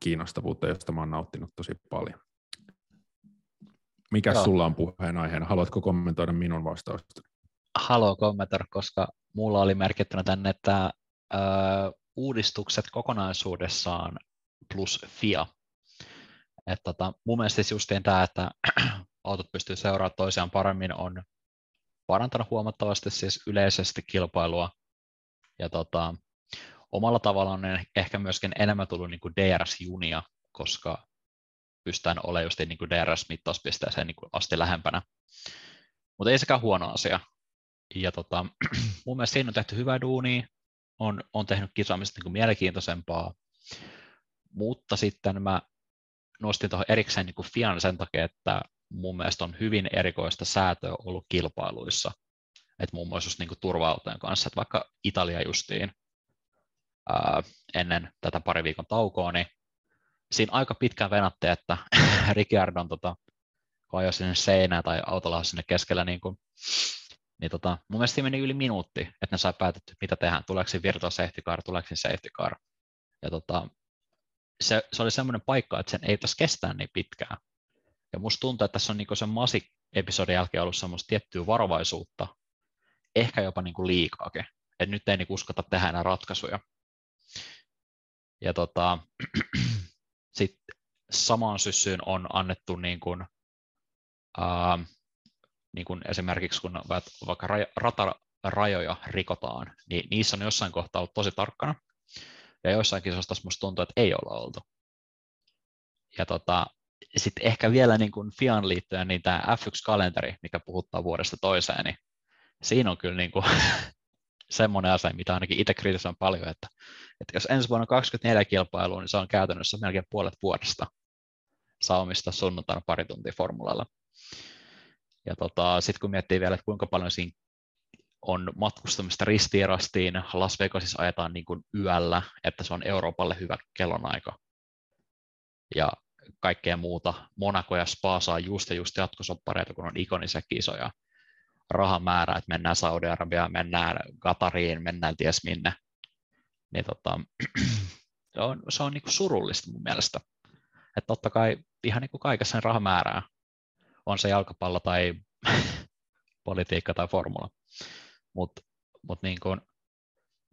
kiinnostavuutta, josta mä oon nauttinut tosi paljon. Mikä sulla on puheenaiheena? Haluatko kommentoida minun vastausta? Haluan kommentoida, koska mulla oli merkittynä tänne, että ö, uudistukset kokonaisuudessaan plus FIA. Et tota, mun mielestä siis justiin tämä, että autot pystyy seuraamaan toisiaan paremmin, on parantanut huomattavasti siis yleisesti kilpailua. Ja tota, omalla tavallaan on ehkä myöskin enemmän tullut niin DRS-junia, koska pystytään olemaan just niin DRS-mittauspisteeseen niin asti lähempänä. Mutta ei sekään huono asia. Ja tota, mun mielestä siinä on tehty hyvää duunia, on, on tehnyt kisaamista niin kuin mielenkiintoisempaa, mutta sitten mä nostin tuohon erikseen niin Fian sen takia, että mun mielestä on hyvin erikoista säätöä ollut kilpailuissa, että muun muassa just niin kuin turva kanssa, että vaikka Italia justiin ää, ennen tätä pari viikon taukoa, niin siinä aika pitkään venattiin, että Ricciardon tota, kun ajoi sinne seinään tai autolla sinne keskellä niin kuin, niin tota, mun mielestä meni yli minuutti, että ne sai päätetty, mitä tehdään, tuleeko se virtual safety car, tuleeko se safety car. Ja tota, se, se, oli semmoinen paikka, että sen ei pitäisi kestää niin pitkään. Ja musta tuntuu, että tässä on niin sen Masi-episodin jälkeen ollut semmoista tiettyä varovaisuutta, ehkä jopa niin kuin liikaakin. Että nyt ei niin uskota tehdä enää ratkaisuja. Ja tota, sitten samaan syssyyn on annettu niin kuin, ää, niin kuin esimerkiksi kun vaikka ratarajoja rikotaan, niin niissä on jossain kohtaa ollut tosi tarkkana, ja joissain kisoissa musta tuntuu, että ei olla oltu. Ja tota, sitten ehkä vielä niin kuin FIAN liittyen, niin tämä F1-kalenteri, mikä puhuttaa vuodesta toiseen, niin siinä on kyllä niin kuin semmoinen asia, mitä ainakin itse kritisoin paljon, että, että jos ensi vuonna 24 kilpailu, niin se on käytännössä melkein puolet vuodesta saa omistaa sunnuntaina pari tuntia formulalla. Ja tota, sitten kun miettii vielä, että kuinka paljon siinä on matkustamista ristiin Las Vegasissa ajetaan niin kuin yöllä, että se on Euroopalle hyvä kellonaika. Ja kaikkea muuta. Monaco ja Spa saa just ja just jatkosoppareita, kun on ikonisia kisoja. Rahan määrä, että mennään Saudi-Arabiaan, mennään Qatariin, mennään ties minne. Niin tota, se on, se on niin surullista mun mielestä. Että totta kai ihan niin kaikessa sen rahamäärää on se jalkapallo tai politiikka tai formula. Mutta mut niin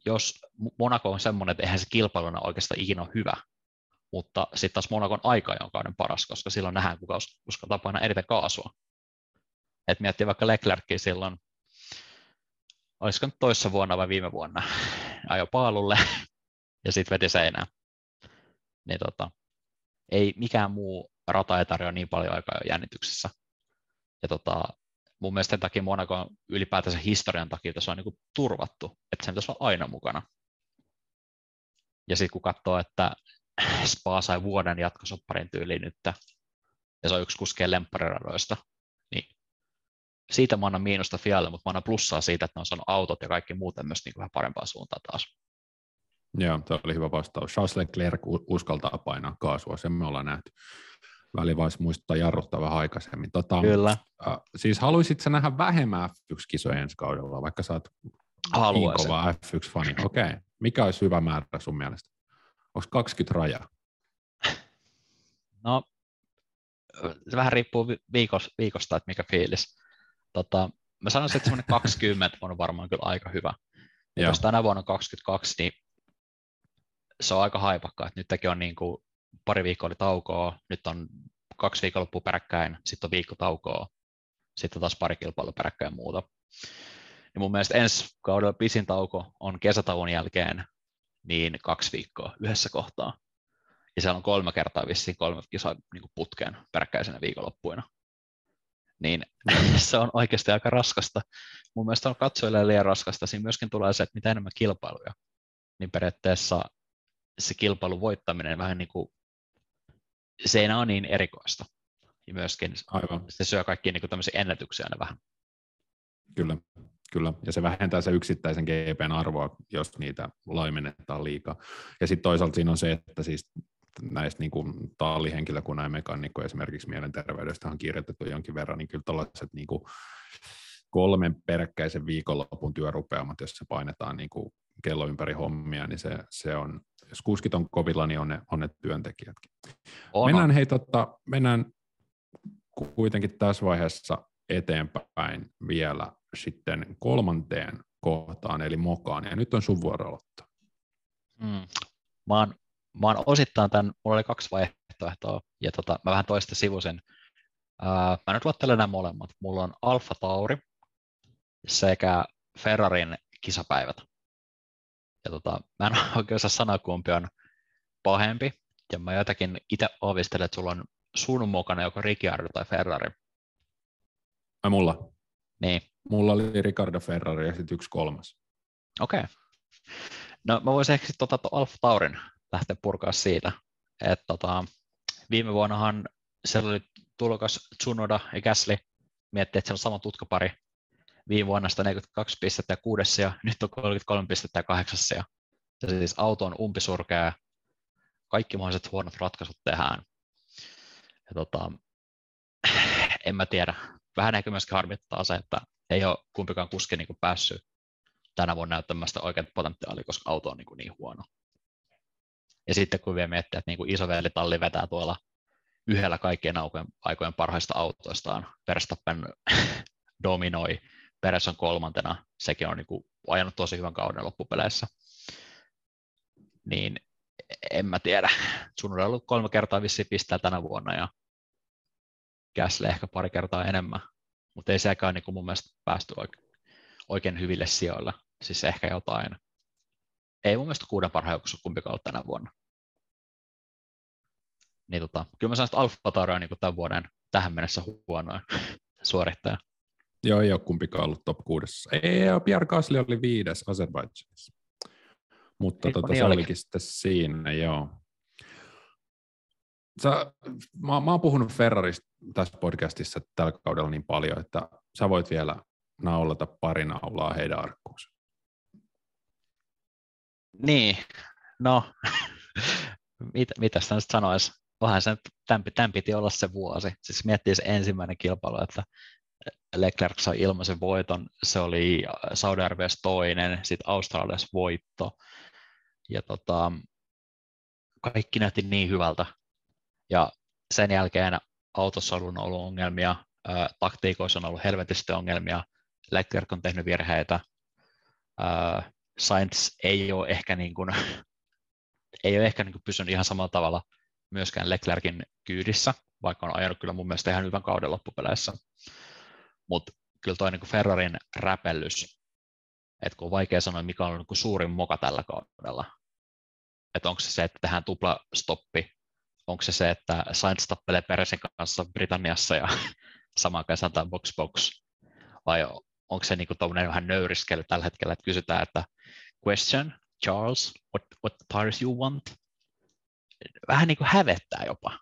jos Monaco on semmoinen, että eihän se kilpailuna oikeastaan ikinä ole hyvä, mutta sitten taas Monakon aika on kauden paras, koska silloin nähdään, kuka uskaltaa painaa eniten kaasua. Et miettii vaikka Leclercia silloin olisiko nyt toissa vuonna vai viime vuonna, ajo paalulle ja sitten veti seinään. Niin tota, ei mikään muu rata ei tarjoa niin paljon aikaa jo jännityksessä. Ja tota, mun mielestä takia Monaco on ylipäätänsä historian takia se on niin turvattu, että sen pitäisi olla aina mukana. Ja sitten kun katsoo, että Spa sai vuoden jatkosopparin tyyliin nyt, ja se on yksi kuskeen lemppariradoista, niin siitä mä annan miinusta Fialle, mutta mä annan plussaa siitä, että ne on saanut autot ja kaikki muuten myös niin vähän parempaa suuntaan taas. Joo, se oli hyvä vastaus. Charles Leclerc uskaltaa painaa kaasua, sen me ollaan nähty. Väli voisi muistuttaa jarruttaa vähän aikaisemmin. Tota, Kyllä. Äh, siis haluaisitko nähdä vähemmän F1-kisoja ensi kaudella, vaikka sä oot niin kova F1-fani? Okei. Okay. Mikä olisi hyvä määrä sun mielestä? Onko 20 rajaa? No, se vähän riippuu viikosta, että mikä fiilis. Tota, mä sanoisin, että semmoinen 20 on varmaan kyllä aika hyvä. Ja jos tänä vuonna 22, niin se on aika haipakka, että nytkin on niin kuin pari viikkoa oli taukoa, nyt on kaksi viikonloppua peräkkäin, sitten on viikko taukoa, sitten taas pari kilpailua peräkkäin muuta. Ja mun mielestä ensi kaudella pisin tauko on kesätauon jälkeen niin kaksi viikkoa yhdessä kohtaa. Ja siellä on kolme kertaa vissiin kolme kisaa niin putkeen peräkkäisenä viikonloppuina. Niin se on oikeasti aika raskasta. Mun mielestä on katsojille liian raskasta. Siinä myöskin tulee se, että mitä enemmän kilpailuja, niin periaatteessa se kilpailun voittaminen vähän niin kuin, se ei ole niin erikoista. Ja myöskin Aivan. se syö kaikkia niin tämmöisiä ennätyksiä aina vähän. Kyllä, kyllä. Ja se vähentää se yksittäisen GPn arvoa, jos niitä laimennetaan liikaa. Ja sitten toisaalta siinä on se, että siis näistä niin kuin tallihenkilökunnan ja mekanikko esimerkiksi mielenterveydestä on kirjoitettu jonkin verran, niin kyllä tällaiset niin kuin kolmen peräkkäisen viikonlopun työrupeamat, jos se painetaan niin kuin kello ympäri hommia, niin se, se on, jos kuskit on kovilla, niin on ne, on ne työntekijätkin. On. Mennään, hei, totta, mennään kuitenkin tässä vaiheessa eteenpäin vielä sitten kolmanteen kohtaan, eli mokaan, ja nyt on sun vuoro aloittaa. Mm. Mä, oon, mä oon osittain tämän, mulla oli kaksi vaihtoehtoa, ja tota, mä vähän toista sivusin. Ää, mä nyt luottelen nämä molemmat. Mulla on Alfa Tauri sekä Ferrarin kisapäivät. Ja tota, mä en oikein osaa sanoa, kumpi on pahempi. Ja mä jotakin itse ovistelen, että sulla on sun mukana joko Ricciardo tai Ferrari. Ai mulla? Niin. Mulla oli Ricardo Ferrari ja sitten yksi kolmas. Okei. Okay. No mä voisin ehkä sitten tota, Alfa Taurin lähteä purkaa siitä. Että tota, viime vuonnahan siellä oli tulokas Tsunoda ja Gasly. Miettii, että siellä on sama tutkapari viime vuonna 142 pistettä ja kuudessa ja nyt on 33 pistettä ja kahdeksassa. Ja se siis auto on umpisurkea, kaikki mahdolliset huonot ratkaisut tehdään. Ja tota, en mä tiedä. Vähän ehkä myöskin harmittaa se, että ei ole kumpikaan kuski niin päässyt tänä vuonna näyttämään sitä oikein potentiaalia, koska auto on niin, niin huono. Ja sitten kun vielä miettii, että niin isovelitalli vetää tuolla yhdellä kaikkien aikojen parhaista autoistaan, Verstappen dominoi Peres on kolmantena, sekin on niin kuin ajanut tosi hyvän kauden loppupeleissä. Niin en mä tiedä. Sun on ollut kolme kertaa vissiin pistää tänä vuonna ja Gasly ehkä pari kertaa enemmän, mutta ei sekään niin kuin mun mielestä päästy oikein, hyville sijoille. Siis ehkä jotain. Ei mun mielestä kuuden parhaan kumpikaan ollut tänä vuonna. Niin tota, kyllä mä sanon, että Alfa Tauri on niin tämän vuoden tähän mennessä huonoin suorittaja. Joo, ei ole kumpikaan ollut top kuudessa. Ei, Pierre Gasly oli viides Azerbaidžanissa. Mutta tota, niin se olikin. olikin sitten siinä, joo. Sä, mä, mä oon puhunut Ferrarista tässä podcastissa tällä kaudella niin paljon, että sä voit vielä naulata pari naulaa heidän arkkuunsa. Niin, no, mit, mitä sitä nyt sanoisi? Vähän sen, tämän, tämän piti olla se vuosi. Siis miettii se ensimmäinen kilpailu, että Leclerc sai ilmaisen voiton, se oli saudi toinen, sitten Australiassa voitto, ja tota, kaikki näytti niin hyvältä, ja sen jälkeen autossa on ollut ongelmia, ää, taktiikoissa on ollut helvetisti ongelmia, Leclerc on tehnyt virheitä, ää, Sainz ei ole ehkä, niin kuin, ei ole ehkä niin kuin pysynyt ihan samalla tavalla myöskään Leclerkin kyydissä, vaikka on ajanut kyllä mun mielestä ihan hyvän kauden loppupeleissä mutta kyllä toi niin Ferrarin räpellys että kun on vaikea sanoa, mikä on niin suurin moka tällä kaudella. Että onko se se, että tehdään tupla stoppi, onko se se, että Sainz tappelee Peresin kanssa Britanniassa ja samaan aikaan sanotaan box box, vai onko se niinku vähän nöyriskely tällä hetkellä, että kysytään, että question, Charles, what, what tires you want? Vähän niin kuin hävettää jopa.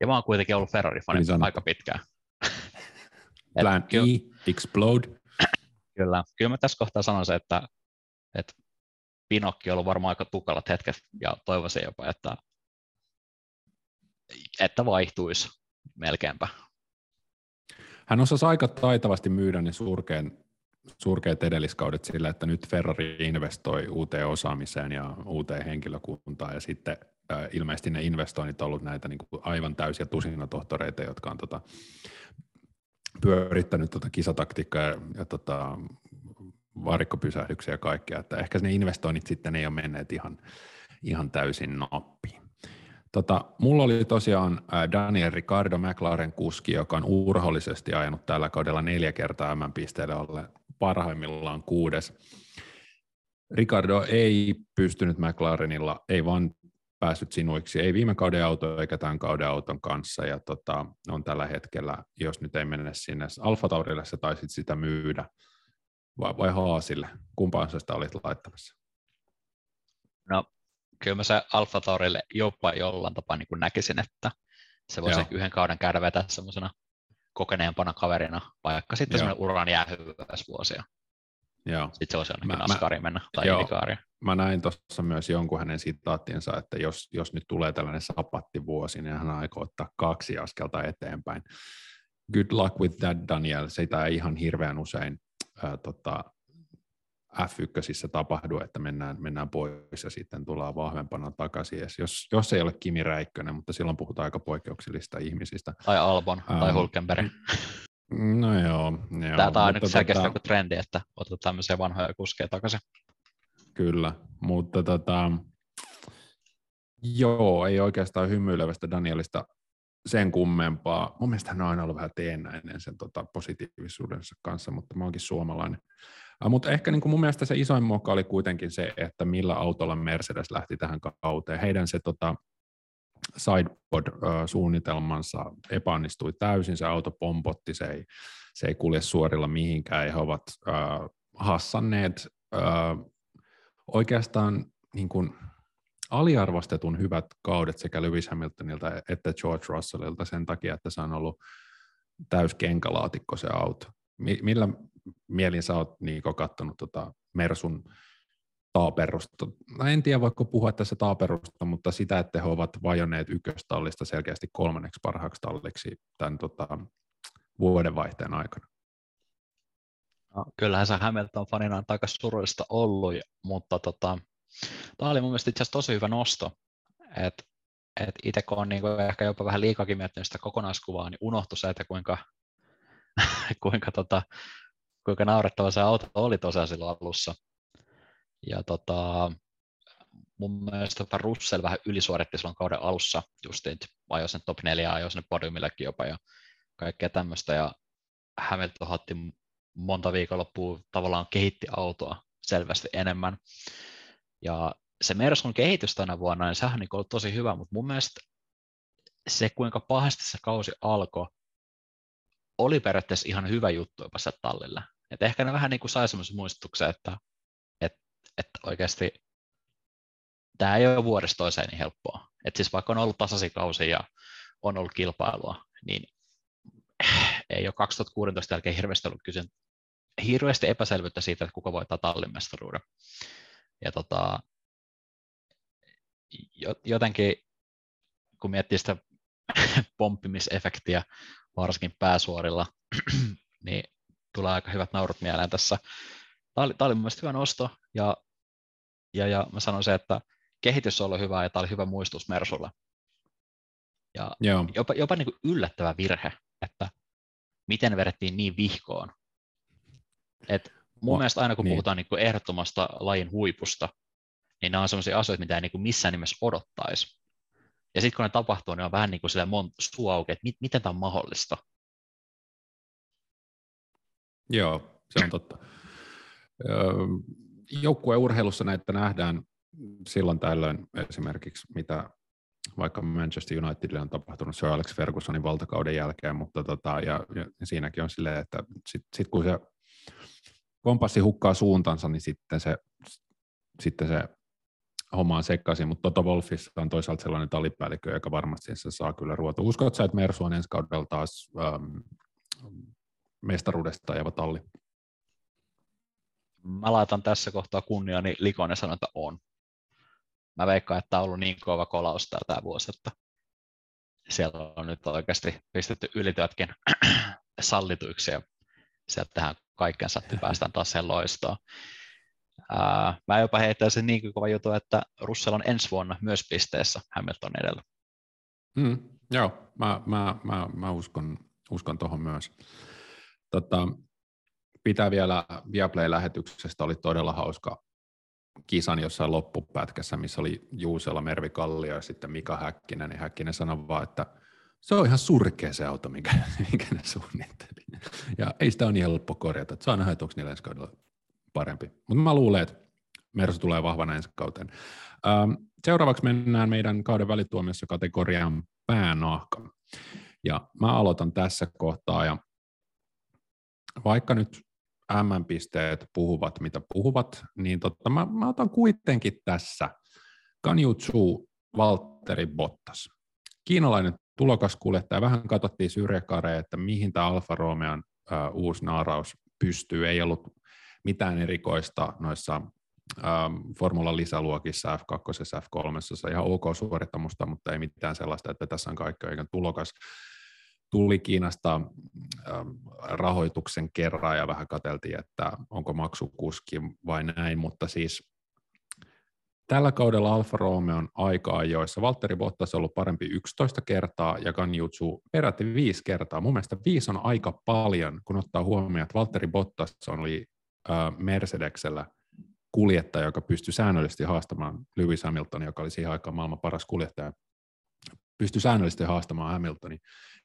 Ja mä oon kuitenkin ollut Ferrari-fani aika pitkään. Plan E, explode. Kyllä. Kyllä mä tässä kohtaa sanoisin, että, että Pinokki on ollut varmaan aika tukalat hetket ja toivoisin jopa, että, että vaihtuisi melkeinpä. Hän osasi aika taitavasti myydä ne surkeen, surkeat edelliskaudet sillä, että nyt Ferrari investoi uuteen osaamiseen ja uuteen henkilökuntaan ja sitten ilmeisesti ne investoinnit ollut näitä niin kuin aivan täysiä tusinatohtoreita, jotka on tota, pyörittänyt tota kisataktiikkaa ja, ja tota, varikkopysähdyksiä ja kaikkea, että ehkä ne investoinnit sitten ei ole menneet ihan, ihan täysin nappiin. Tota, mulla oli tosiaan Daniel Ricardo McLaren kuski, joka on urhollisesti ajanut tällä kaudella neljä kertaa M-pisteelle olle parhaimmillaan kuudes. Ricardo ei pystynyt McLarenilla, ei vaan päässyt sinuiksi, ei viime kauden auto eikä tämän kauden auton kanssa, ja tota, on tällä hetkellä, jos nyt ei mene sinne Alfa Taurille, sä taisit sitä myydä, vai, vai Haasille, kumpaan sä sitä olit laittamassa? No, kyllä mä se Alfa Taurille jopa jollain tapaa niin näkisin, että se voisi ehkä yhden kauden käydä vetää semmoisena kokeneempana kaverina, vaikka sitten semmoinen uran jäähyväisvuosia. Joo. Sitten se voisi ainakin Naskariin mennä tai joo, Mä näin tuossa myös jonkun hänen sitaattiensa, että jos, jos nyt tulee tällainen sapattivuosi, niin hän aikoo ottaa kaksi askelta eteenpäin. Good luck with that, Daniel. Sitä ei ihan hirveän usein ää, tota, F1 tapahdu, että mennään, mennään pois ja sitten tullaan vahvempana takaisin. Jos, jos ei ole Kimi Räikkönen, mutta silloin puhutaan aika poikkeuksellisista ihmisistä. Tai Albon ähm, tai Hulkenberg. No joo. joo Tämä on nyt selkeästi tota, trendi, että otetaan tämmöisiä vanhoja kuskeja takaisin. Kyllä, mutta tota, joo, ei oikeastaan hymyilevästä Danielista sen kummempaa. Mun mielestä hän on aina ollut vähän teennäinen sen tota, positiivisuudensa kanssa, mutta mä oonkin suomalainen. Äh, mutta ehkä niin kuin mun mielestä se isoin muokka oli kuitenkin se, että millä autolla Mercedes lähti tähän kauteen. Heidän se tota, sideboard-suunnitelmansa epäonnistui täysin, se auto pompotti, se ei, se ei kulje suorilla mihinkään, ja he ovat äh, hassanneet äh, oikeastaan niin kuin aliarvostetun hyvät kaudet sekä Lewis Hamiltonilta että George Russellilta sen takia, että se on ollut täys kenkalaatikko se auto. Millä mielin sä oot Niiko kattonut tota Mersun taaperusta? No en tiedä, voiko puhua tässä taaperusta, mutta sitä, että he ovat vajonneet ykköstallista selkeästi kolmanneksi parhaaksi talliksi tämän tota, vuodenvaihteen aikana. No, kyllähän se Hamilton fanina on aika surullista ollut, mutta tota, tämä oli mun mielestä itse asiassa tosi hyvä nosto. Et, et itse kun on niinku ehkä jopa vähän liikakin miettinyt sitä kokonaiskuvaa, niin unohtui se, että kuinka, kuinka, tota, kuinka naurettava se auto oli tosiaan silloin alussa. Ja tota, mun mielestä tota Russell vähän ylisuoritti silloin kauden alussa, justiin ajoi sen top 4, ajoi sinne podiumillekin jopa ja kaikkea tämmöistä. Ja Hamilton otti monta viikonloppua tavallaan kehitti autoa selvästi enemmän. Ja se Mersun kehitys tänä vuonna, niin sehän on niin ollut tosi hyvä, mutta mun mielestä se, kuinka pahasti se kausi alkoi, oli periaatteessa ihan hyvä juttu jopa se tallille. Et ehkä ne vähän niin kuin sai semmoisen muistutuksen, että, että, oikeasti tämä ei ole vuodesta toiseen niin helppoa. Et siis vaikka on ollut tasaisikausi ja on ollut kilpailua, niin ei ole 2016 jälkeen hirveästi ollut kysyn, hirveästi epäselvyyttä siitä, että kuka voittaa tallin mestaruuden. Ja tota, jotenkin, kun miettii sitä pomppimisefektiä, varsinkin pääsuorilla, niin tulee aika hyvät naurut mieleen tässä. Tämä oli, tämä oli mielestäni hyvä nosto, ja, ja, ja mä sanoisin, että kehitys on ollut hyvä, ja tämä oli hyvä muistus Mersulle. Ja Joo. jopa, jopa niin kuin yllättävä virhe, että miten vedettiin niin vihkoon. Et mun oh, mielestä aina kun niin. puhutaan niin kuin ehdottomasta lajin huipusta, niin nämä on sellaisia asioita, mitä ei niin kuin missään nimessä odottaisi. Ja sitten kun ne tapahtuu, niin on vähän niin kuin sillä mon, suu auki, että mit, miten tämä on mahdollista. Joo, se on totta. Joukkueurheilussa näitä nähdään silloin tällöin esimerkiksi, mitä vaikka Manchester Unitedille on tapahtunut Sir Alex Fergusonin valtakauden jälkeen, mutta tota, ja, ja siinäkin on silleen, että sitten sit kun se kompassi hukkaa suuntansa, niin sitten se, sitten se homma on sekaisin, mutta Toto Wolfissa on toisaalta sellainen talipäällikkö, joka varmasti se saa kyllä ruotu. Uskotko sä, että Mersu on ensi kaudella taas ähm, mestaruudesta ajava talli? Mä laitan tässä kohtaa kunniani likoon ja sanon, että on. Mä veikkaan, että tämä on ollut niin kova kolaus tämä vuosi, että siellä on nyt oikeasti pistetty ylityötkin sallituiksi ja sieltä tehdään kaikkensa, että päästään taas sen loistoon. Ää, mä jopa heittäisin niin kova juttu, että Russell on ensi vuonna myös pisteessä Hamilton edellä. Mm, joo, mä, mä, mä, mä uskon, uskon tuohon myös. Tota, pitää vielä Viaplay-lähetyksestä, oli todella hauska kisan jossain loppupätkässä, missä oli Juusella Mervi Kallio ja sitten Mika Häkkinen, niin Häkkinen sanoi vaan, että se on ihan surkea se auto, minkä, minkä ne suunnitteli. Ja ei sitä ole niin helppo korjata, saa nähdä, että onko niillä ensi kaudella parempi. Mutta mä luulen, että Mersu tulee vahvana ensi kauteen. Ähm, seuraavaksi mennään meidän kauden välituomiossa kategoriaan päänahka. Ja mä aloitan tässä kohtaa, ja vaikka nyt M-pisteet puhuvat, mitä puhuvat, niin totta, mä, mä otan kuitenkin tässä Kanjutsu Valtteri Bottas. Kiinalainen tulokaskuljettaja, vähän katsottiin syrjäkareen, että mihin tämä Alfa Romeon uh, uusi naaraus pystyy, ei ollut mitään erikoista noissa Formulan lisäluokissa F2, F3, ihan ok suorittamusta, mutta ei mitään sellaista, että tässä on kaikki oikein tulokas. Tuli Kiinasta ähm, rahoituksen kerran ja vähän katseltiin, että onko maksukuski vai näin, mutta siis Tällä kaudella Alfa Romeo on joissa Valtteri Bottas on ollut parempi 11 kertaa ja Kanjutsu peräti viisi kertaa. Mun mielestä viisi on aika paljon, kun ottaa huomioon, että Valtteri Bottas oli Mercedeksellä kuljettaja, joka pystyi säännöllisesti haastamaan Lewis Hamilton, joka oli siihen aikaan maailman paras kuljettaja, pystyi säännöllisesti haastamaan Hamiltonin.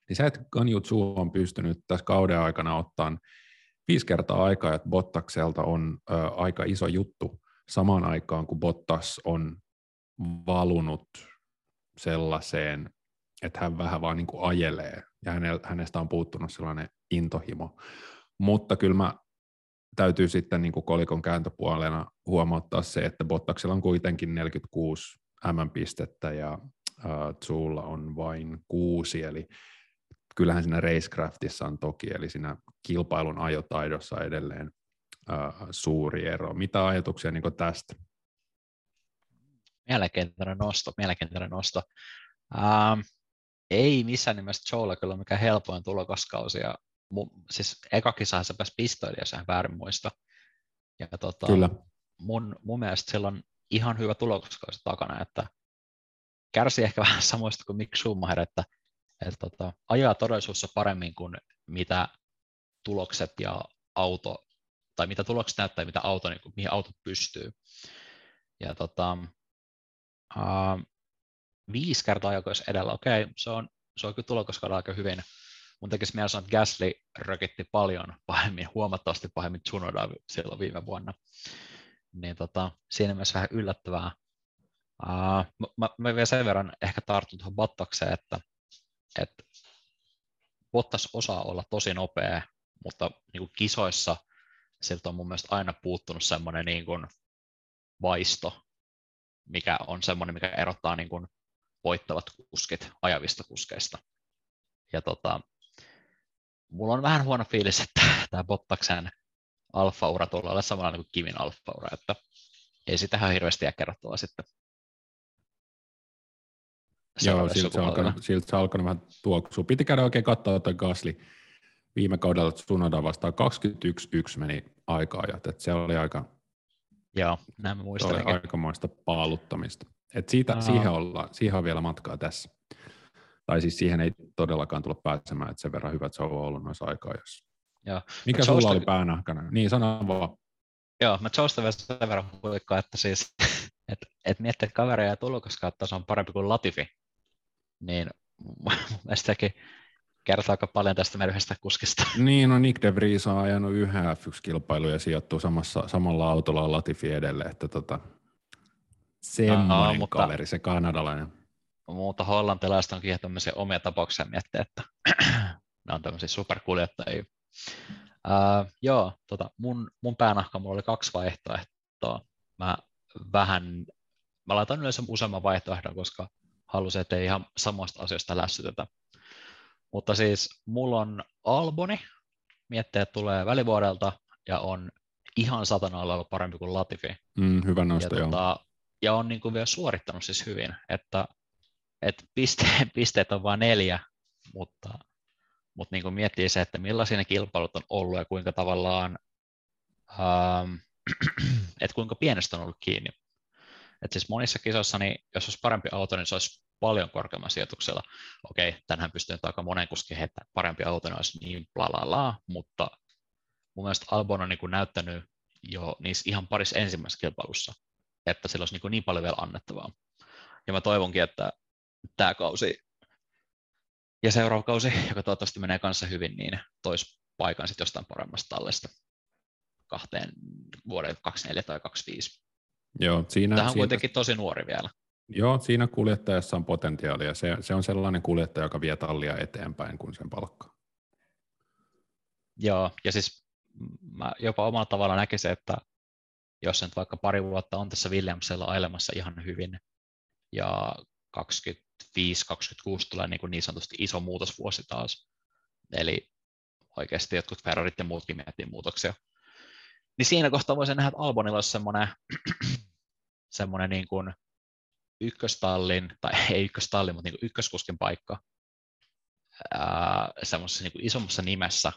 Niin se, että Ganyu Zhu on pystynyt tässä kauden aikana ottaa viisi kertaa aikaa, että Bottakselta on ö, aika iso juttu samaan aikaan, kun Bottas on valunut sellaiseen, että hän vähän vaan niin kuin ajelee ja hänestä on puuttunut sellainen intohimo. Mutta kyllä mä täytyy sitten niin kuin kolikon kääntöpuolena huomauttaa se, että Bottaksella on kuitenkin 46 M-pistettä ja äh, Zulla on vain kuusi, eli kyllähän siinä racecraftissa on toki, eli siinä kilpailun ajotaidossa edelleen äh, suuri ero. Mitä ajatuksia niin tästä? Mielenkiintoinen nosto, mielenkiintoinen nosto. Ähm, ei missään nimessä Joella kyllä mikään helpoin tulokaskausi, ja siis eka kisahan se pääsi pistoille, jos en väärin muista. Ja tota, Kyllä. Mun, mun mielestä sillä on ihan hyvä tulokaskausi takana, että kärsii ehkä vähän samoista kuin Mick Schumacher, että, että tota, ajaa todellisuudessa paremmin kuin mitä tulokset ja auto, tai mitä tulokset näyttää, mitä auto, niin kuin, mihin auto pystyy. Ja tota, uh, viisi kertaa ajokois edellä, okei, okay, se on, se on kyllä tulokaskaudella aika hyvin, mun tekisi mielessä sanoa, että Gasly rökitti paljon pahemmin, huomattavasti pahemmin Tsunoda silloin viime vuonna. Niin tota, siinä mielessä vähän yllättävää. Uh, mä, mä, vielä sen verran ehkä tartun tuohon Bottakseen, että, että Bottas osaa olla tosi nopea, mutta niin kuin kisoissa siltä on mun mielestä aina puuttunut semmoinen niin kuin vaisto, mikä on semmoinen, mikä erottaa niin kuin voittavat kuskit ajavista kuskeista. Ja tota, mulla on vähän huono fiilis, että tämä Bottaksen alfa-ura tulee olla samalla niin kuin Kivin alfa-ura, että ei sitä ihan hirveästi jää kerrottua sitten. Joo, siltä se, alkanut, siltä se alkanut vähän tuoksua. Piti käydä oikein katsoa, että Gasly viime kaudella Tsunoda vastaan 21-1 meni aikaa, että se oli aika, Joo, näin mä muistan. Se oli aikamoista paaluttamista. Et siitä, no. siihen, olla, siihen on vielä matkaa tässä. Tai siis siihen ei todellakaan tulla pääsemään, että sen verran hyvät se on ollut noissa aikaa. Jos... Joo. Mikä sulla Josta... oli päänahkana? Niin, sano vaan. Joo, mä Joesta vielä sen verran huikkaan, että siis, että et miettii, että kavereja ja tulokaskautta on parempi kuin Latifi, niin mun mielestä kertoo aika paljon tästä meidän yhdestä kuskista. Niin, no Nick De Vries on ajanut yhden F1-kilpailu ja sijoittuu samassa, samalla autolla Latifi edelle, että tota, semmoinen no, mutta, kaveri, se kanadalainen. Mutta hollantilaiset onkin ihan tämmöisiä omia tapauksia miettiä, että ne on tämmöisiä superkuljettajia. Uh, joo, tota, mun, mun päänahka mulla oli kaksi vaihtoehtoa. Mä vähän, mä laitan yleensä useamman vaihtoehdon, koska halusin, että ei ihan samasta asioista lässytetä. Mutta siis mulla on Alboni, miettii, että tulee välivuodelta ja on ihan satana ollut parempi kuin Latifi. Mm, hyvä nosto, ja. Tota, ja on niin kuin vielä suorittanut siis hyvin, että, että piste, pisteet on vain neljä, mutta, mutta niin kuin miettii se, että millaisia ne kilpailut on ollut ja kuinka tavallaan, ähm, että kuinka pienestä on ollut kiinni. Et siis monissa kisoissa, niin jos olisi parempi auto, niin se olisi paljon korkeammalla sijoituksella. Okei, tänhän pystyy nyt aika monen kuskin heittämään parempi auto, niin olisi niin bla bla bla, mutta mun mielestä Albon on niin kuin näyttänyt jo niissä ihan parissa ensimmäisessä kilpailussa, että sillä olisi niin, niin paljon vielä annettavaa. Ja mä toivonkin, että tämä kausi ja seuraava kausi, joka toivottavasti menee kanssa hyvin, niin toisi paikan sitten jostain paremmasta tallesta kahteen vuoden 24 tai 25. Joo, siinä, Tähän on siinä, kuitenkin tosi nuori vielä. Joo, siinä kuljettajassa on potentiaalia. Se, se on sellainen kuljettaja, joka vie tallia eteenpäin, kun sen palkkaa. Joo, ja siis mä jopa omalla tavalla näkisin, että jos nyt vaikka pari vuotta on tässä Williamsella ailemassa ihan hyvin, ja 25-26 tulee niin, kuin niin sanotusti iso muutosvuosi taas, eli oikeasti jotkut Ferrarit ja muutkin miettii muutoksia, niin siinä kohtaa voisin nähdä, että Albonilla olisi semmoinen, semmoinen niin kuin ykköstallin, tai ei ykköstallin, mutta niin kuin ykköskuskin paikka semmoisessa niin isommassa nimessä,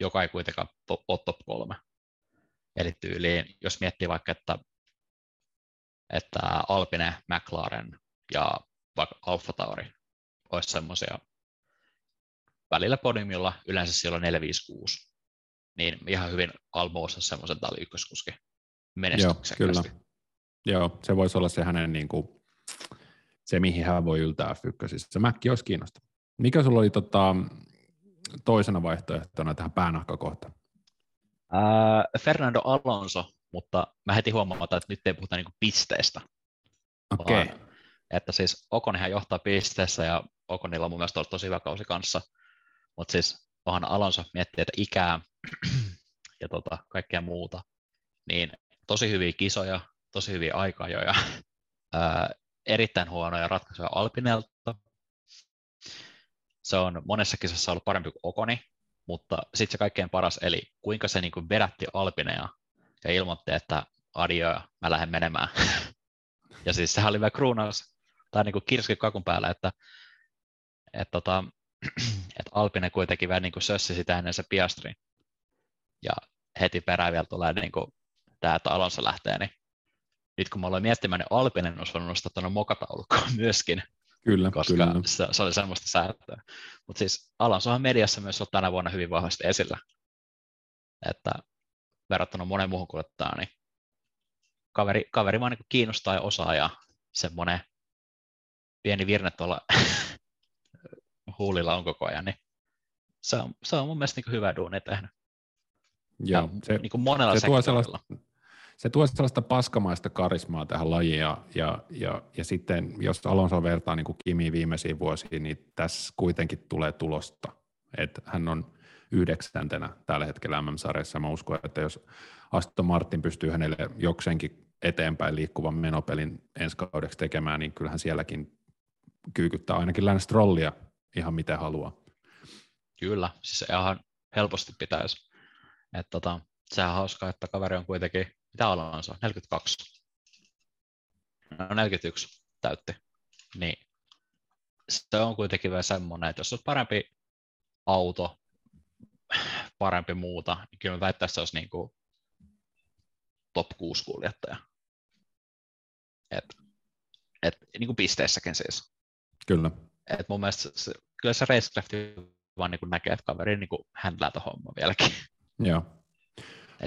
joka ei kuitenkaan ole top kolme. Eli tyyliin, jos miettii vaikka, että, että Alpine, McLaren ja vaikka Alfa Tauri olisi semmoisia välillä podiumilla, yleensä siellä on 456, niin ihan hyvin Almo osasi semmoisen talli ykköskuski menestyksekkäästi. Joo, kyllä. Joo, se voisi olla se hänen niin kuin, se, mihin hän voi yltää F1. Se Mäkki olisi kiinnostava. Mikä sulla oli tota, toisena vaihtoehtona tähän päänahkakohtaan? Ää, Fernando Alonso, mutta mä heti huomaan, että nyt ei puhuta niinku pisteestä. Okei. Okay. Että siis Okonihan johtaa pisteessä ja Okonilla on mun mielestä ollut tosi hyvä kausi kanssa. Mutta siis onhan Alonso miettii, että ikää ja tota, kaikkea muuta, niin tosi hyviä kisoja, tosi hyviä aikajoja, ää, erittäin huonoja ratkaisuja Alpinelta. Se on monessa kisassa ollut parempi kuin Okoni, mutta sitten se kaikkein paras, eli kuinka se niin kuin vedätti Alpineja ja ilmoitti, että adio, mä lähden menemään. ja siis sehän oli vielä kruunaus, tai niin kuin kirski kakun päällä, että, että, tota, että Alpine kuitenkin vähän niin kuin sössi sitä ennen se Piastri. Ja heti perään vielä tulee niin kuin tämä, että Alonso lähtee, niin nyt kun mä aloin miettimään, niin Alpinen olisi voinut nostaa tuonne mokataulukkoon myöskin, kyllä, koska kyllä. Se, se, oli semmoista säätöä. Mutta siis Alonsohan mediassa myös on tänä vuonna hyvin vahvasti esillä, että verrattuna monen muuhun kuljettajaan, niin kaveri, kaveri vaan niin kiinnostaa ja osaa ja semmoinen pieni virne tuolla huulilla on koko ajan, niin se on, se on mun mielestä niin hyvä duuni tehnyt. Joo, se, niin kuin monella se tuo sellaista, se tuo sellaista paskamaista karismaa tähän lajiin ja, ja, ja, ja sitten jos Alonso vertaa niin kuin Kimi viimeisiin vuosiin, niin tässä kuitenkin tulee tulosta. Että hän on yhdeksäntenä tällä hetkellä MM-sarjassa. Mä uskon, että jos Aston Martin pystyy hänelle jokseenkin eteenpäin liikkuvan menopelin ensi kaudeksi tekemään, niin kyllähän sielläkin kyykyttää ainakin Lance Strollia ihan miten haluaa. Kyllä, siis ihan helposti pitäisi. Että tota, sehän on hauskaa, että kaveri on kuitenkin mitä Alonso, 42. No 41 täytti. Niin se on kuitenkin vielä semmoinen, että jos olisi parempi auto, parempi muuta, niin kyllä mä väittäisin, että se olisi niin kuin top 6 kuljettaja. Et, et, niin kuin pisteessäkin siis. Kyllä. Et mun mielestä se, kyllä se Racecraft vaan niin kuin näkee, että kaveri niin kuin händlää homma vieläkin. Joo.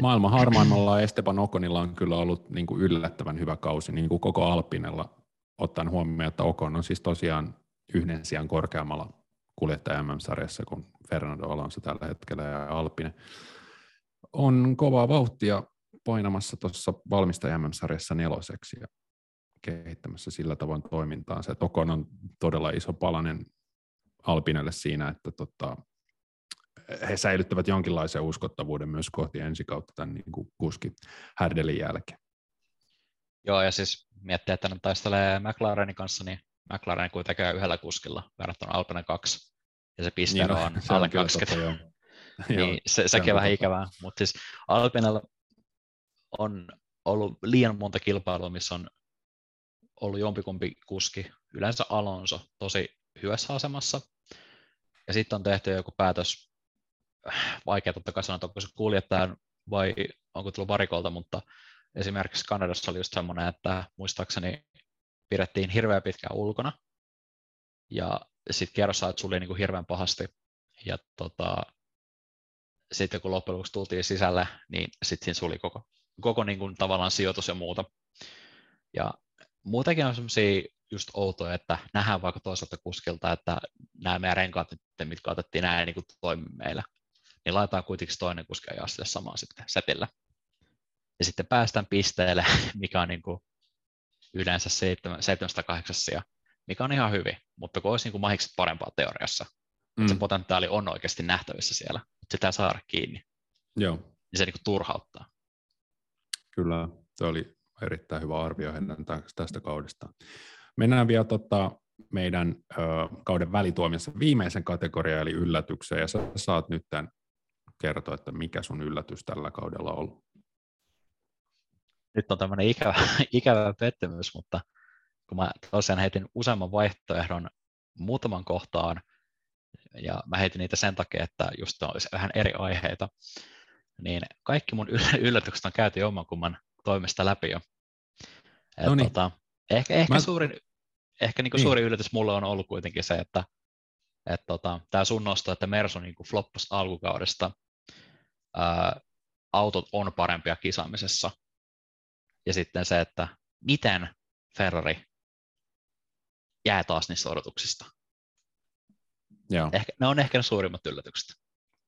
Maailman harmaimmalla Esteban Okonilla on kyllä ollut niin kuin yllättävän hyvä kausi niin kuin koko Alpinella, ottaen huomioon, että Okon on siis tosiaan yhden sijaan korkeammalla kuljettaja MM-sarjassa kuin Fernando Alonso tällä hetkellä ja Alpine. On kovaa vauhtia painamassa tuossa valmistaja MM-sarjassa neloseksi ja kehittämässä sillä tavoin toimintaan. Se Tokon on todella iso palanen Alpinelle siinä, että tota, he säilyttävät jonkinlaisen uskottavuuden myös kohti ensi kautta tämän niin kuin kuski Härdelin jälkeen. Joo, ja siis miettiä, että ne taistelee McLarenin kanssa, niin McLaren kuitenkin yhdellä kuskilla verrattuna Alpine 2, ja se piste niin, no, on alle 20. Totta, niin se, se sekin on vähän ikävää, mutta siis Alpinella on ollut liian monta kilpailua, missä on ollut jompikumpi kuski, yleensä Alonso, tosi hyvässä asemassa, ja sitten on tehty joku päätös, vaikea totta kai sanoa, onko se kuljettajan vai onko tullut varikolta, mutta esimerkiksi Kanadassa oli just semmoinen, että muistaakseni pidettiin hirveän pitkään ulkona, ja sitten kierrosajat suli niin kuin hirveän pahasti, ja tota, sitten kun loppujen lopuksi tultiin sisälle, niin sitten siinä suli koko, koko niin kuin tavallaan sijoitus ja muuta. Ja muutenkin on semmoisia just outoja, että nähdään vaikka toisaalta kuskilta, että nämä meidän renkaat, mitkä otettiin, nämä ei niin kuin toimi meillä. Niin laitetaan kuitenkin toinen kuski ja sille samaa sitten setillä. Ja sitten päästään pisteelle, mikä on niin kuin yleensä 708 mikä on ihan hyvin, mutta kun olisi niin kuin mahikset parempaa teoriassa, mm. se potentiaali on oikeasti nähtävissä siellä, mutta sitä ei saada kiinni. Joo. Niin se niin kuin turhauttaa. Kyllä, se oli erittäin hyvä arvio heidän tästä kaudesta. Mennään vielä tota, meidän ö, kauden välituomiossa viimeisen kategorian, eli yllätykseen, ja sä saat nyt tämän kertoa, että mikä sun yllätys tällä kaudella on ollut. Nyt on tämmöinen ikävä, ikävä pettymys, mutta kun mä tosiaan heitin useamman vaihtoehdon muutaman kohtaan, ja mä heitin niitä sen takia, että just olisi vähän eri aiheita, niin kaikki mun yllätykset on käyty jommankumman toimesta läpi jo. Et no niin. tota, ehkä ehkä mä... suurin, ehkä niin niin. suurin yllätys mulle on ollut kuitenkin se, että et tota, tämä sun nosto, että Mersu niin floppas alkukaudesta, ää, autot on parempia kisaamisessa, ja sitten se, että miten Ferrari jää taas niistä odotuksista. Joo. Ehkä, ne on ehkä ne suurimmat yllätykset.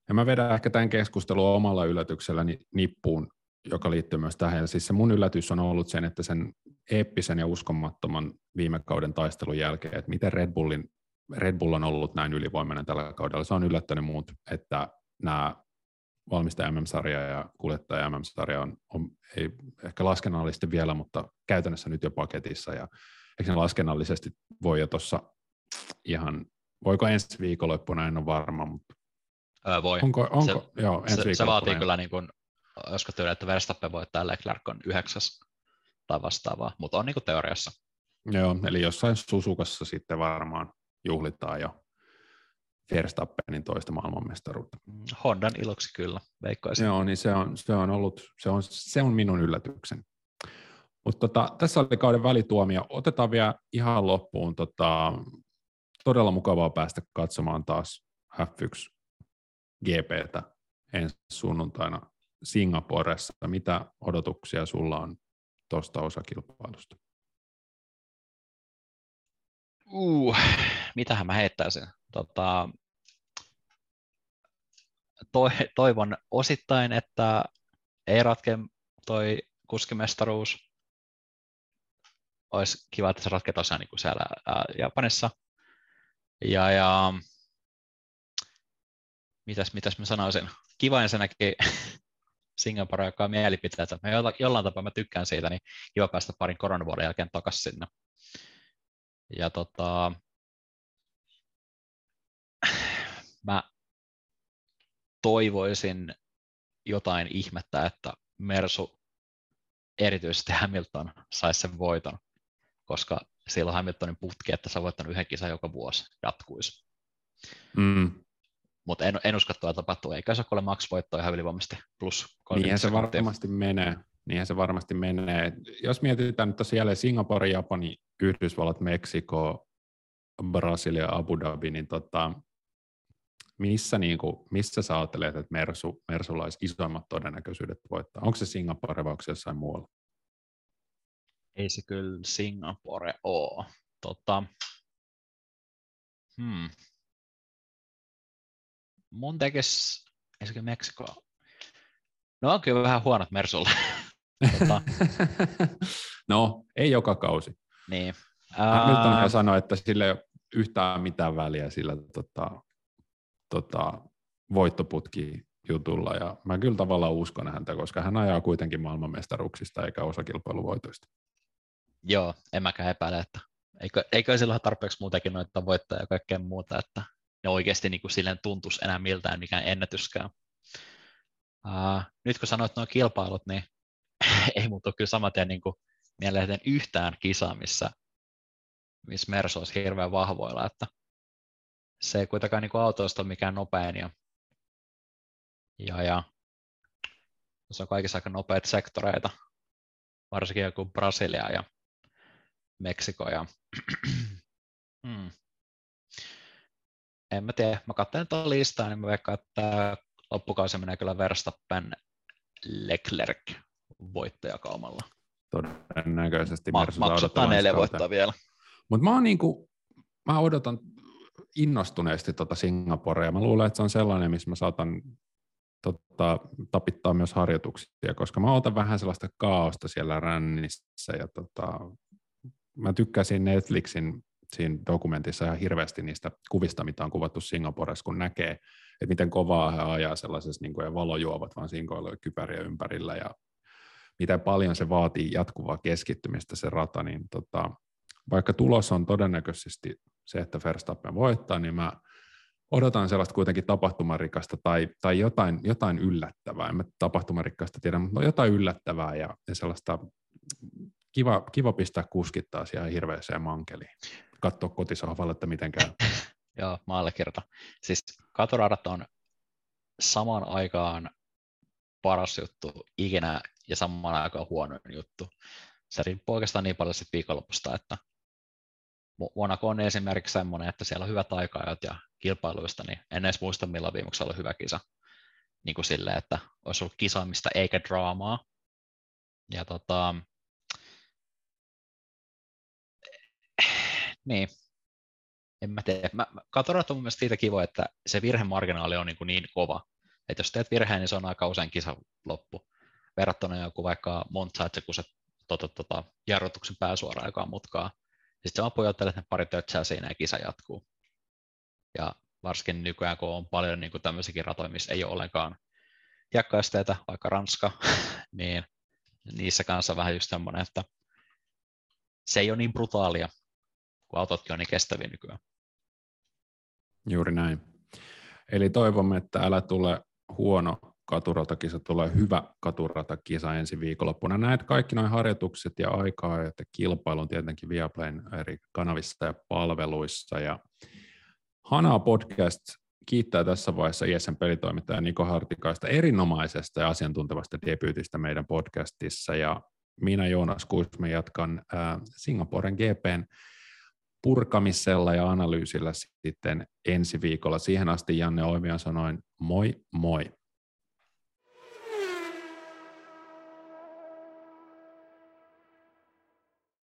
Ja mä vedän ehkä tämän keskustelun omalla yllätykselläni nippuun, joka liittyy myös tähän. Ja siis se mun yllätys on ollut sen, että sen eeppisen ja uskomattoman viime kauden taistelun jälkeen, että miten Red, Bullin, Red Bull on ollut näin ylivoimainen tällä kaudella. Se on yllättänyt muut, että nämä valmistaja MM-sarja ja kuljettaja MM-sarja on, on ei ehkä laskennallisesti vielä, mutta käytännössä nyt jo paketissa. Ja eikö ne laskennallisesti voi jo tuossa ihan, voiko ensi viikonloppuna, en ole varma, mutta Öö, voi. Onko, onko se, joo, ensi se, se vaatii kyllä, niin kuin, olisiko tyyli, että Verstappen voittaa Leclerc on yhdeksäs tai vastaavaa, mutta on niin kuin teoriassa. Joo, eli jossain Susukassa sitten varmaan juhlitaan jo Verstappenin toista maailmanmestaruutta. Hondan iloksi kyllä, veikkaisin. Joo, niin se on, se on ollut, se on, se on minun yllätykseni. Mutta tota, tässä oli kauden välituomio. Otetaan vielä ihan loppuun. Tota, todella mukavaa päästä katsomaan taas F1 GPtä ensi sunnuntaina Singaporessa. Mitä odotuksia sulla on tuosta osakilpailusta? Uh, mitähän mä heittäisin? Tota, toivon osittain, että ei ratke toi kuskimestaruus. Olisi kiva, että se ratkee tosiaan niin kuin siellä ää, Japanissa. Ja, ja mitäs, mitäs mä sanoisin? Kiva ensinnäkin Singapore, joka on mielipiteitä. Mä jollain tapaa mä tykkään siitä, niin kiva päästä parin koronavuoden jälkeen takaisin sinne. Ja tota, mä toivoisin jotain ihmettä, että Mersu, erityisesti Hamilton, saisi sen voiton, koska silloin Hamiltonin putki, että sä voittanut yhden kisan joka vuosi, jatkuisi. Mm. Mutta en, en usko, että tapahtuu. Eikä se ole max voitto ihan ylivoimaisesti plus Niinhän se varmasti menee. Niinhän se varmasti menee. Jos mietitään nyt tässä jälleen Singapore, Japani, Yhdysvallat, Meksiko, Brasilia, Abu Dhabi, niin tota, missä, niin kuin, missä sä ajattelet, että Mersu, Mersulla olisi isoimmat todennäköisyydet voittaa? Onko se Singapore vai onko se jossain muualla? Ei se kyllä Singapore ole. Tota, hmm. mun tekis, ensinnäkin Meksikoa. No on kyllä vähän huonot Mersulle. tota, no, ei joka kausi. niin. Hamilton Ää, sanoi, että sillä ei ole yhtään mitään väliä sillä tota, tota, voittoputki jutulla, ja mä kyllä tavallaan uskon häntä, koska hän ajaa kuitenkin maailmanmestaruuksista eikä osakilpailuvoitoista. Joo, en mäkään epäile, että eikö, eikö sillä ole tarpeeksi muutenkin noita tavoitteita ja kaikkea muuta, että ne oikeasti niin kuin silleen tuntuisi enää miltään mikään ennätyskään. Uh, nyt kun sanoit nuo kilpailut, niin ei muuta kyllä saman tien niin mieleen yhtään kisaa, missä, missä Mersu olisi hirveän vahvoilla, että se ei kuitenkaan niin autoista ole mikään nopein ja, ja, ja se on kaikissa aika nopeita sektoreita, varsinkin joku Brasilia ja Meksiko ja hmm. en mä tiedä, mä katsoin tuota listaa, niin mä veikkaan, että loppukausi menee kyllä Verstappen Leclerc voittajakaumalla. Todennäköisesti Ma- odotellaan neljä voittoa vielä. Mutta mä, niinku, mä odotan innostuneesti tota Singaporea. Mä luulen, että se on sellainen, missä mä saatan tota, tapittaa myös harjoituksia, koska mä otan vähän sellaista kaaosta siellä rännissä. Ja tota, mä tykkäsin Netflixin siinä dokumentissa ihan hirveästi niistä kuvista, mitä on kuvattu Singaporessa, kun näkee, että miten kovaa he ajaa sellaisessa, niin kuin, ja valojuovat vaan sinkoilla kypäriä ympärillä, ja miten paljon se vaatii jatkuvaa keskittymistä se rata, niin tota, vaikka tulos on todennäköisesti se, että Verstappen voittaa, niin mä odotan sellaista kuitenkin tapahtumarikasta tai, tai jotain, jotain yllättävää. En mä tapahtumarikkaasta tiedä, mutta no jotain yllättävää ja, ja sellaista kiva, kiva pistää kuskit taas ihan hirveäseen mankeliin. Katsoa kotisohvalle, että miten käy. Joo, mä allekirjoitan. Siis katuradat on samaan aikaan paras juttu ikinä ja samaan aikaan huono juttu. Se riippuu oikeastaan niin paljon sit viikonlopusta, että Monaco on esimerkiksi semmoinen, että siellä on hyvät aika ja kilpailuista, niin en edes muista milloin viimeksi ollut hyvä kisa. Niin kuin silleen, että olisi ollut kisaamista eikä draamaa. Ja tota, niin, en mä tiedä. Mä, Katorat on mun mielestä siitä kiva, että se virhemarginaali on niin, kuin niin kova, että jos teet virheen, niin se on aika usein kisa loppu. Verrattuna joku vaikka Monza, että kun se tota, tota, jarrutuksen pääsuora aikaa mutkaa, sitten vaan pujottelet ne pari tötsää siinä ja kisa jatkuu. Ja varsinkin nykyään, kun on paljon niin tämmöisiäkin ratoja, missä ei ole ollenkaan jakkaisteita, vaikka Ranska, niin niissä kanssa vähän just semmoinen, että se ei ole niin brutaalia, kun autotkin on niin kestäviä nykyään. Juuri näin. Eli toivomme, että älä tule huono katuratakisa, tulee hyvä katuratakisa ensi viikonloppuna. Näet kaikki nuo harjoitukset ja aikaa ja kilpailun tietenkin Viaplayn eri kanavissa ja palveluissa. Ja Hanaa podcast kiittää tässä vaiheessa ISN pelitoimittaja Niko Hartikaista erinomaisesta ja asiantuntevasta debyytistä meidän podcastissa. Ja minä Joonas Kuisme jatkan äh, Singaporen GPn purkamisella ja analyysillä sitten ensi viikolla. Siihen asti Janne Oimian sanoin moi moi.